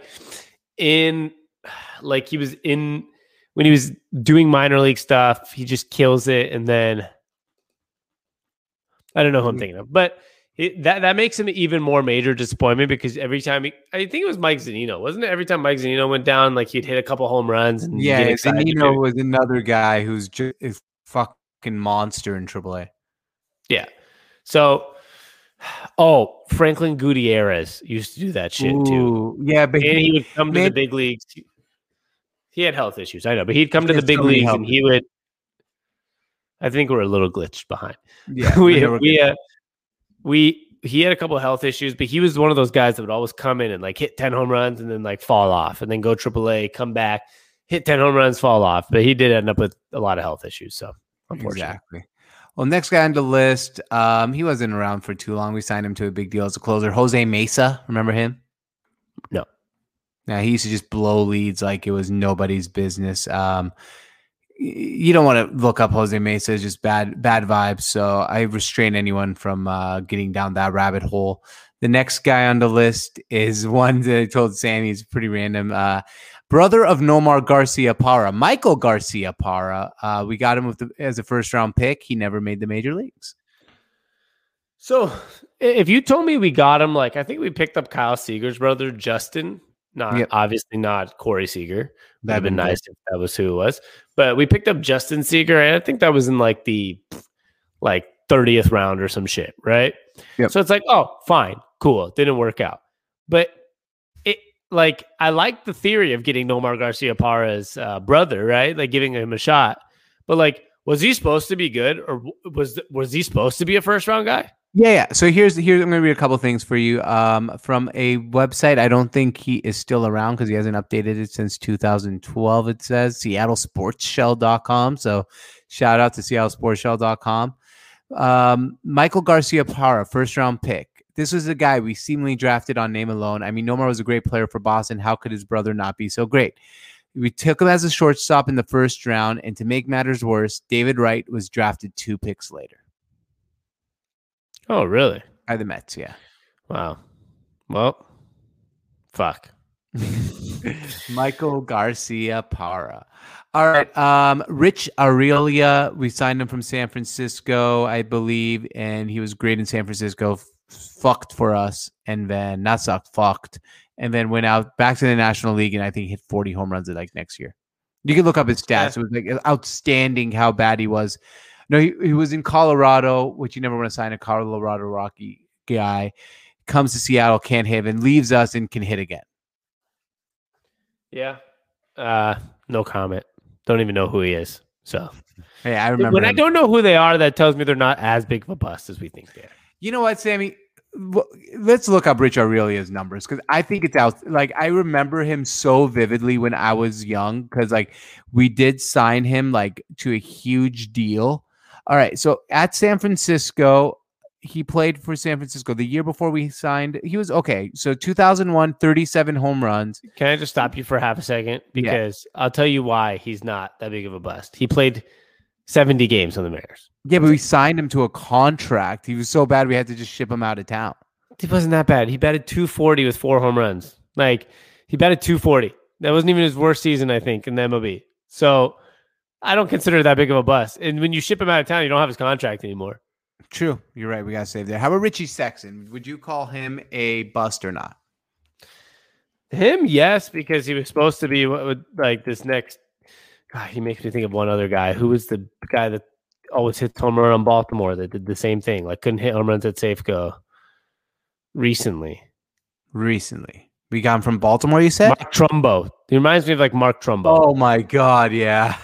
in like he was in when he was doing minor league stuff, he just kills it and then I don't know who I'm mm. thinking of, but it, that that makes him even more major disappointment because every time he, I think it was Mike Zunino, wasn't it? Every time Mike Zunino went down, like he'd hit a couple home runs and Yeah. Zunino was another guy who's just a fucking monster in AAA. Yeah. So Oh, Franklin Gutierrez used to do that shit too. Yeah, but And he, he would come to man- the big leagues. He had health issues, I know, but he'd come to the big so leagues and he would. I think we're a little glitched behind. yeah, we we uh, we he had a couple of health issues, but he was one of those guys that would always come in and like hit ten home runs and then like fall off, and then go AAA, come back, hit ten home runs, fall off. But he did end up with a lot of health issues, so unfortunately. Exactly. Well, next guy on the list, um, he wasn't around for too long. We signed him to a big deal as a closer. Jose Mesa, remember him? No. Now he used to just blow leads like it was nobody's business. Um, you don't want to look up Jose Mesa; it's just bad, bad vibes. So I restrain anyone from uh, getting down that rabbit hole. The next guy on the list is one that I told Sammy is pretty random. Uh, brother of Nomar Garciaparra, Michael Garciaparra. Uh, we got him with the, as a first round pick. He never made the major leagues. So if you told me we got him, like I think we picked up Kyle Seager's brother, Justin. Not Yep. obviously not Corey Seager. That'd been been nice if that was who it was. But we picked up Justin Seager, and I think that was in like the like 30th round or some shit, right? Yep. So it's like, oh, fine, cool. Didn't work out. But it like I like the theory of getting Nomar Garciaparra's uh, brother, right? Like giving him a shot. But like, was he supposed to be good, or was was he supposed to be a first round guy? Yeah, yeah. So here's here's I'm going to read a couple things for you um, from a website. I don't think he is still around because he hasn't updated it since 2012. It says SeattleSportsHell.com. So shout out to SeattleSportsHell.com. Um, Michael Garciaparra, first round pick. This was a guy we seemingly drafted on name alone. I mean, Nomar was a great player for Boston. How could his brother not be so great? We took him as a shortstop in the first round, and to make matters worse, David Wright was drafted two picks later Oh, really? by the Mets. Yeah. Wow. Well, fuck. Michael Garciaparra. All right. Um, Rich Aurilia, we signed him from San Francisco, I believe, and he was great in San Francisco. f- Fucked for us, and then not sucked, fucked, and then went out back to the National League, and I think hit 40 home runs at like next year. You can look up his stats. It was like outstanding how bad he was. No, he, he was in Colorado, which you never want to sign a Colorado Rocky guy. Comes to Seattle, can't hit, and leaves us and can hit again. Yeah. Uh, no comment. Don't even know who he is. So Hey, I remember. when I don't know who they are, that tells me they're not as big of a bust as we think they are. You know what, Sammy? Let's look up Rich Aurilia's numbers because I think it's out. Like I remember him so vividly when I was young because like we did sign him like to a huge deal. All right, so at San Francisco, he played for San Francisco the year before we signed. He was okay. So 2001, 37 home runs. Can I just stop you for half a second? Because I'll tell you why he's not that big of a bust. He played 70 games on the Mariners. Yeah, but we signed him to a contract. He was so bad we had to just ship him out of town. He wasn't that bad. He batted 240 with four home runs. Like he batted 240. That wasn't even his worst season, I think, in the MLB. So I don't consider it that big of a bust. And when you ship him out of town, you don't have his contract anymore. True. You're right. We got to save there. How about Richie Sexson? Would you call him a bust or not? Him, yes, because he was supposed to be what would like this next. God, he makes me think of one other guy. Who was the guy that always hits home run on Baltimore that did the same thing? Like couldn't hit home runs at Safeco recently. Recently. We got him from Baltimore, you said? Mark Trumbo. He reminds me of like Mark Trumbo. Oh my God, yeah.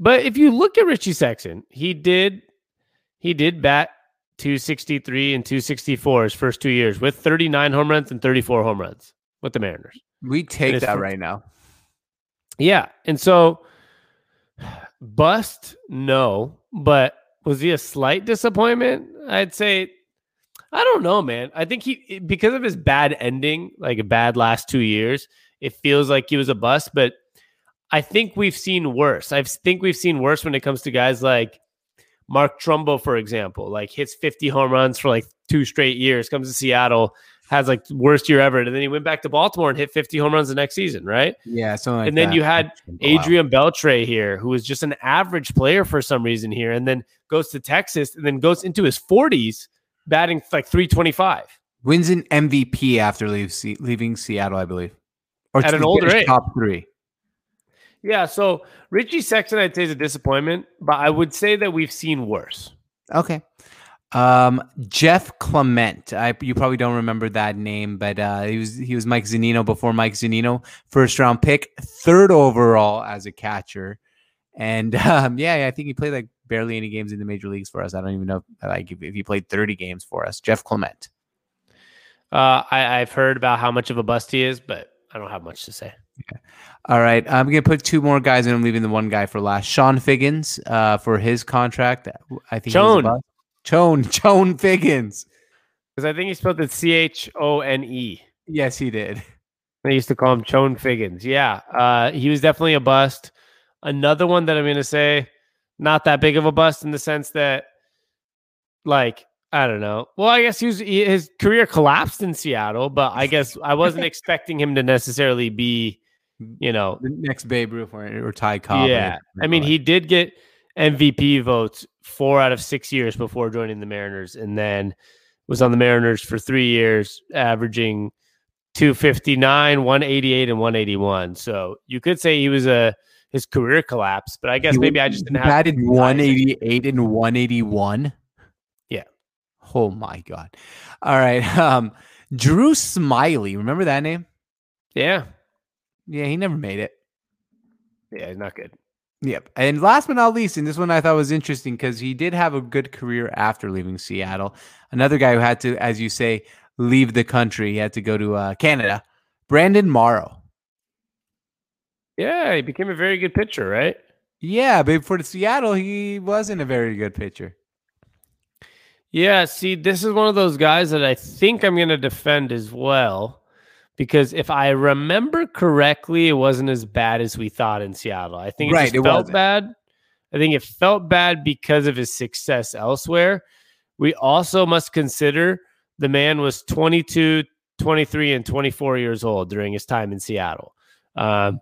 But if you look at Richie Sexson, he did he did bat 263 and 264 his first two years with 39 home runs and 34 home runs with the Mariners. We take that first- right now. Yeah. And so bust, no, but was he a slight disappointment? I'd say I don't know, man. I think he because of his bad ending, like a bad last two years, it feels like he was a bust, but I think we've seen worse. I think we've seen worse when it comes to guys like Mark Trumbo, for example, like hits 50 home runs for like two straight years, comes to Seattle, has like worst year ever, and then he went back to Baltimore and hit 50 home runs the next season, right? Yeah. Something like and then that. you had Adrian Beltre here, who was just an average player for some reason here, and then goes to Texas and then goes into his 40s, batting like 325. wins an MVP after leave, leaving Seattle, I believe. Or At an older age. Top three. Yeah, so Richie Sexson, I'd say is a disappointment, but I would say that we've seen worse. Okay. Um, Jeff Clement. I, you probably don't remember that name, but uh, he was he was Mike Zunino before Mike Zunino, first round pick, third overall as a catcher, and um, yeah, I think he played like barely any games in the major leagues for us. I don't even know like if, if he played thirty games for us. Jeff Clement. Uh, I, I've heard about how much of a bust he is, but I don't have much to say. All right. I'm going to put two more guys and I'm leaving the one guy for last. Sean Figgins uh, for his contract. I think Chone. Chone. Chone Figgins. Because I think he spelled it C H O N E. Yes, he did. They used to call him Chone Figgins. Yeah. Uh, he was definitely a bust. Another one that I'm going to say, not that big of a bust in the sense that, like, I don't know. Well, I guess he was he, his career collapsed in Seattle, but I guess I wasn't expecting him to necessarily be, you know, the next Babe Ruth or, or Ty Cobb. Yeah, I mean, he did get MVP votes four out of six years before joining the Mariners, and then was on the Mariners for three years, averaging 259, 188, and 181. So you could say he was a his career collapse, but I guess He maybe I just didn't have batted 188 and 181. Yeah. Oh my god. All right. Um, Drew Smyly. Remember that name? Yeah, Yeah, he never made it. yeah, he's not good. Yep. And last but not least, and this one I thought was interesting because he did have a good career after leaving Seattle. Another guy who had to, as you say, leave the country. He had to go to uh, Canada. Brandon Morrow. Yeah, he became a very good pitcher, right? Yeah, but for the Seattle, he wasn't a very good pitcher. Yeah, see, this is one of those guys that I think I'm going to defend as well. Because if I remember correctly, it wasn't as bad as we thought in Seattle. I think it Right, it felt wasn't. bad. I think it felt bad because of his success elsewhere. We also must consider the man was 22, 23, and 24 years old during his time in Seattle. Um,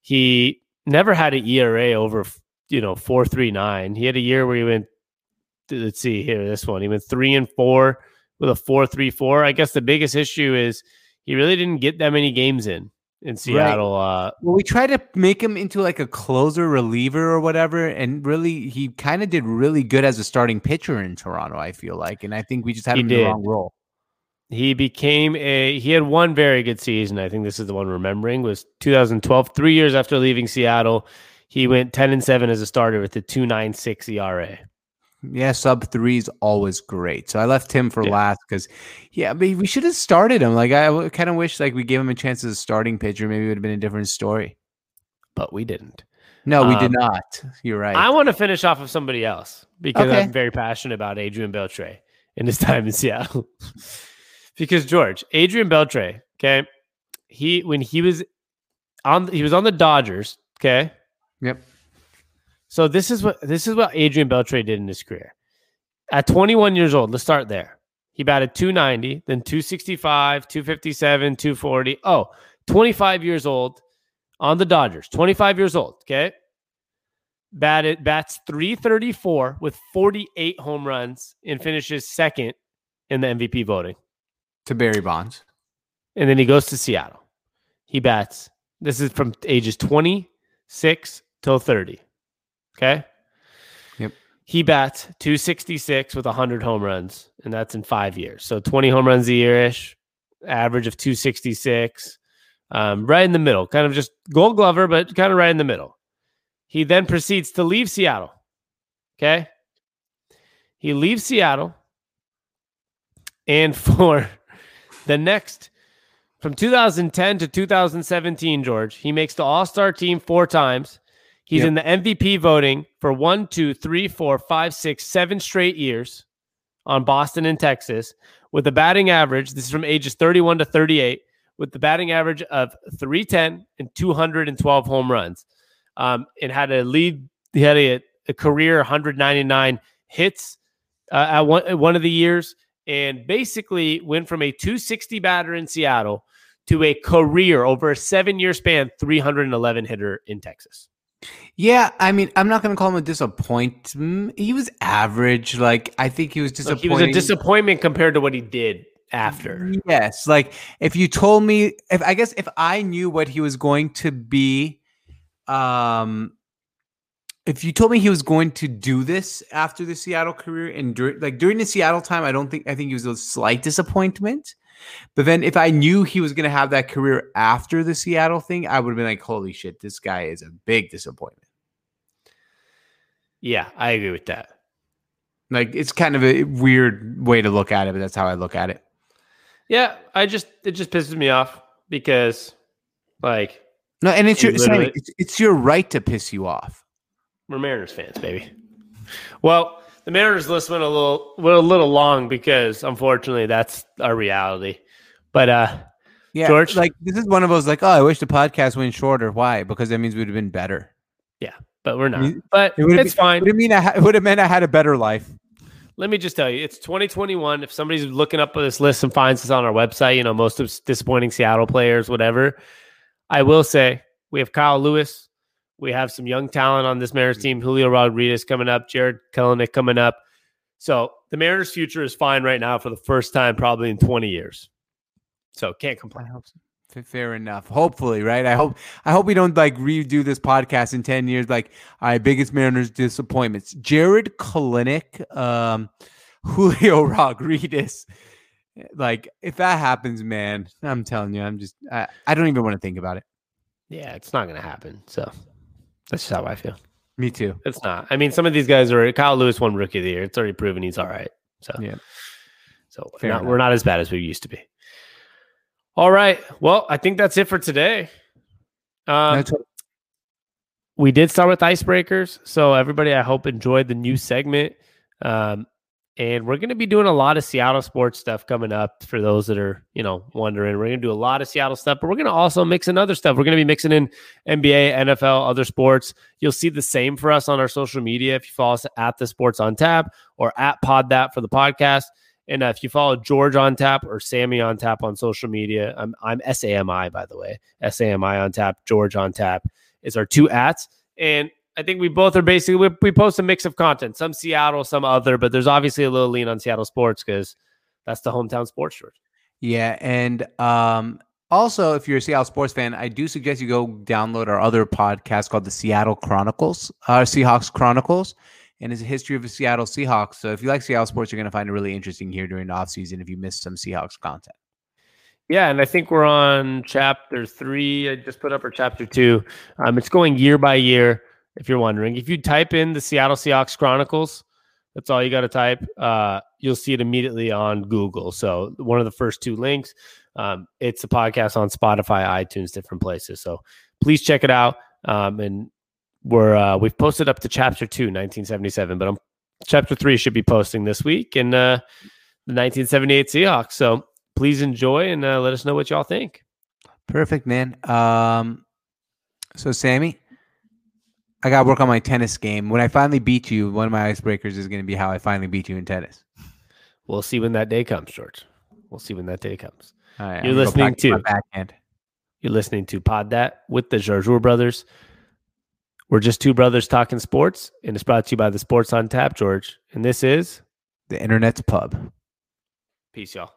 he never had an ERA over, you know, 439. He had a year where he went let's see here this one he went three and four with a four three four i guess the biggest issue is he really didn't get that many games in in seattle uh Well, we tried to make him into like a closer reliever or whatever, and really, he kind of did really good as a starting pitcher in Toronto. I feel like, and I think we just had him in did. the wrong role. he became a he had one very good season i think this is the one remembering was 2012 three years after leaving seattle he went 10 and 7 as a starter with a 296 era Yeah, sub three is always great. So I left him for Yeah. last because, yeah, but we should have started him. Like I kind of wish like we gave him a chance as a starting pitcher. Maybe it would have been a different story. but we didn't No, we Um, did not. You're right. i want to finish off of somebody else because Okay. i'm very passionate about adrian beltre in his time in seattle because george adrian beltre okay he when he was on he was on the dodgers okay yep. So this is what this is what Adrian Beltre did in his career. At 21 years old, let's start there. He batted 290, then 265, 257, 240. Oh, 25 years old on the Dodgers. 25 years old, okay? Batted bats 334 with 48 home runs and finishes second in the MVP voting. To Barry Bonds. And then he goes to Seattle. He bats. This is from ages 26 till 30. Okay. Yep. He bats 266 with 100 home runs, and that's in five years. So 20 home runs a year ish, average of 266, um, right in the middle, kind of just gold glover, but kind of right in the middle. He then proceeds to leave Seattle. Okay. He leaves Seattle. And for the next from 2010 to 2017, George, he makes the All Star team four times. He's Yep. in the MVP voting for one, two, three, four, five, six, seven straight years on Boston and Texas with a batting average. This is from ages 31 to 38 with the batting average of 310 and 212 home runs. Um, and had a lead, he had a, a career 199 hits uh, at one, at one of the years and basically went from a 260 batter in Seattle to a career over a seven year span 311 hitter in Texas. Yeah, I mean, I'm not going to call him a disappointment. He was average. Like, I think he was disappointing. he was a disappointment compared to what he did after. Yes, like if you told me, if I guess if I knew what he was going to be, um, if you told me he was going to do this after the Seattle career and during like during the Seattle time, I don't think I think he was a slight disappointment. But then if I knew he was going to have that career after the Seattle thing, I would have been like, holy shit, this guy is a big disappointment. Yeah, I agree with that. Like it's kind of a weird way to look at it, but that's how I look at it. Yeah, I just it just pisses me off because like no, and it's your it's, it's your right to piss you off. We're Mariners fans, baby. Well, the Mariners list went a little went a little long because unfortunately that's our reality. But uh yeah, George, like this is one of those like, oh, I wish the podcast went shorter. Why? Because that means we'd have been better. Yeah, but we're not. But it it's been, fine. Would it mean I ha- would have meant I had a better life? Let me just tell you, it's 2021. If somebody's looking up this list and finds us on our website, you know, most of disappointing Seattle players, whatever. I will say we have Kyle Lewis, we have some young talent on this Mariners team. Julio Rodriguez coming up, Jarred Kelenic coming up. So the Mariners' future is fine right now for the first time probably in 20 years. So can't complain. Fair enough. Hopefully, right? I hope I hope we don't like redo this podcast in 10 years like our biggest Mariners disappointments. Jarred Kelenic, um, Julio Rodriguez. Like if that happens, man, I'm telling you, I'm just I, I don't even want to think about it. Yeah, it's not gonna happen. So that's just how I feel. Me too. It's not. I mean, some of these guys are Kyle Lewis won rookie of the year. It's already proven he's all right. So yeah. So not, we're not as bad as we used to be. All right. Well, I think that's it for today. Um, we did start with icebreakers. So everybody, I hope enjoyed the new segment. Um, and we're going to be doing a lot of Seattle sports stuff coming up for those that are, you know, wondering. We're going to do a lot of Seattle stuff, but we're going to also mix in other stuff. We're going to be mixing in NBA, NFL, other sports. You'll see the same for us on our social media if you follow us at the Sports on Tap or at Pod That for the podcast. And uh, if you follow George on Tap or Sammy on Tap on social media, I'm I'm SAMI by the way, SAMI on Tap, George on Tap is our two ats. And I think we both are basically we, we post a mix of content, some Seattle, some other, but there's obviously a little lean on Seattle sports because that's the hometown sports George. Yeah, and um, also if you're a Seattle sports fan, I do suggest you go download our other podcast called the Seattle Chronicles, uh, Seahawks Chronicles, and it's a history of the Seattle Seahawks. So if you like Seattle sports, you're going to find it really interesting here during the off season if you missed some Seahawks content. Yeah, and I think we're on chapter three. I just put up our chapter two. Um, it's going year by year if you're wondering. If you type in the Seattle Seahawks Chronicles, that's all you got to type. Uh, you'll see it immediately on Google. So one of the first two links. Um, it's a podcast on Spotify, iTunes, different places. So please check it out. Um, and we're uh, we've posted up to chapter two, 1977, but I'm, chapter three should be posting this week in uh, the 1978 Seahawks. So please enjoy and uh, let us know what y'all think. Perfect, man. Um, so Sammy, I got to work on my tennis game. When I finally beat you, one of my icebreakers is going to be how I finally beat you in tennis. We'll see when that day comes, George. We'll see when that day comes. you're listening to backhand. You're listening to Pod That with the Jarjour brothers. We're just two brothers talking sports, and it's brought to you by the Sports on Tap, George. And this is the Internet's Pub. Peace, y'all.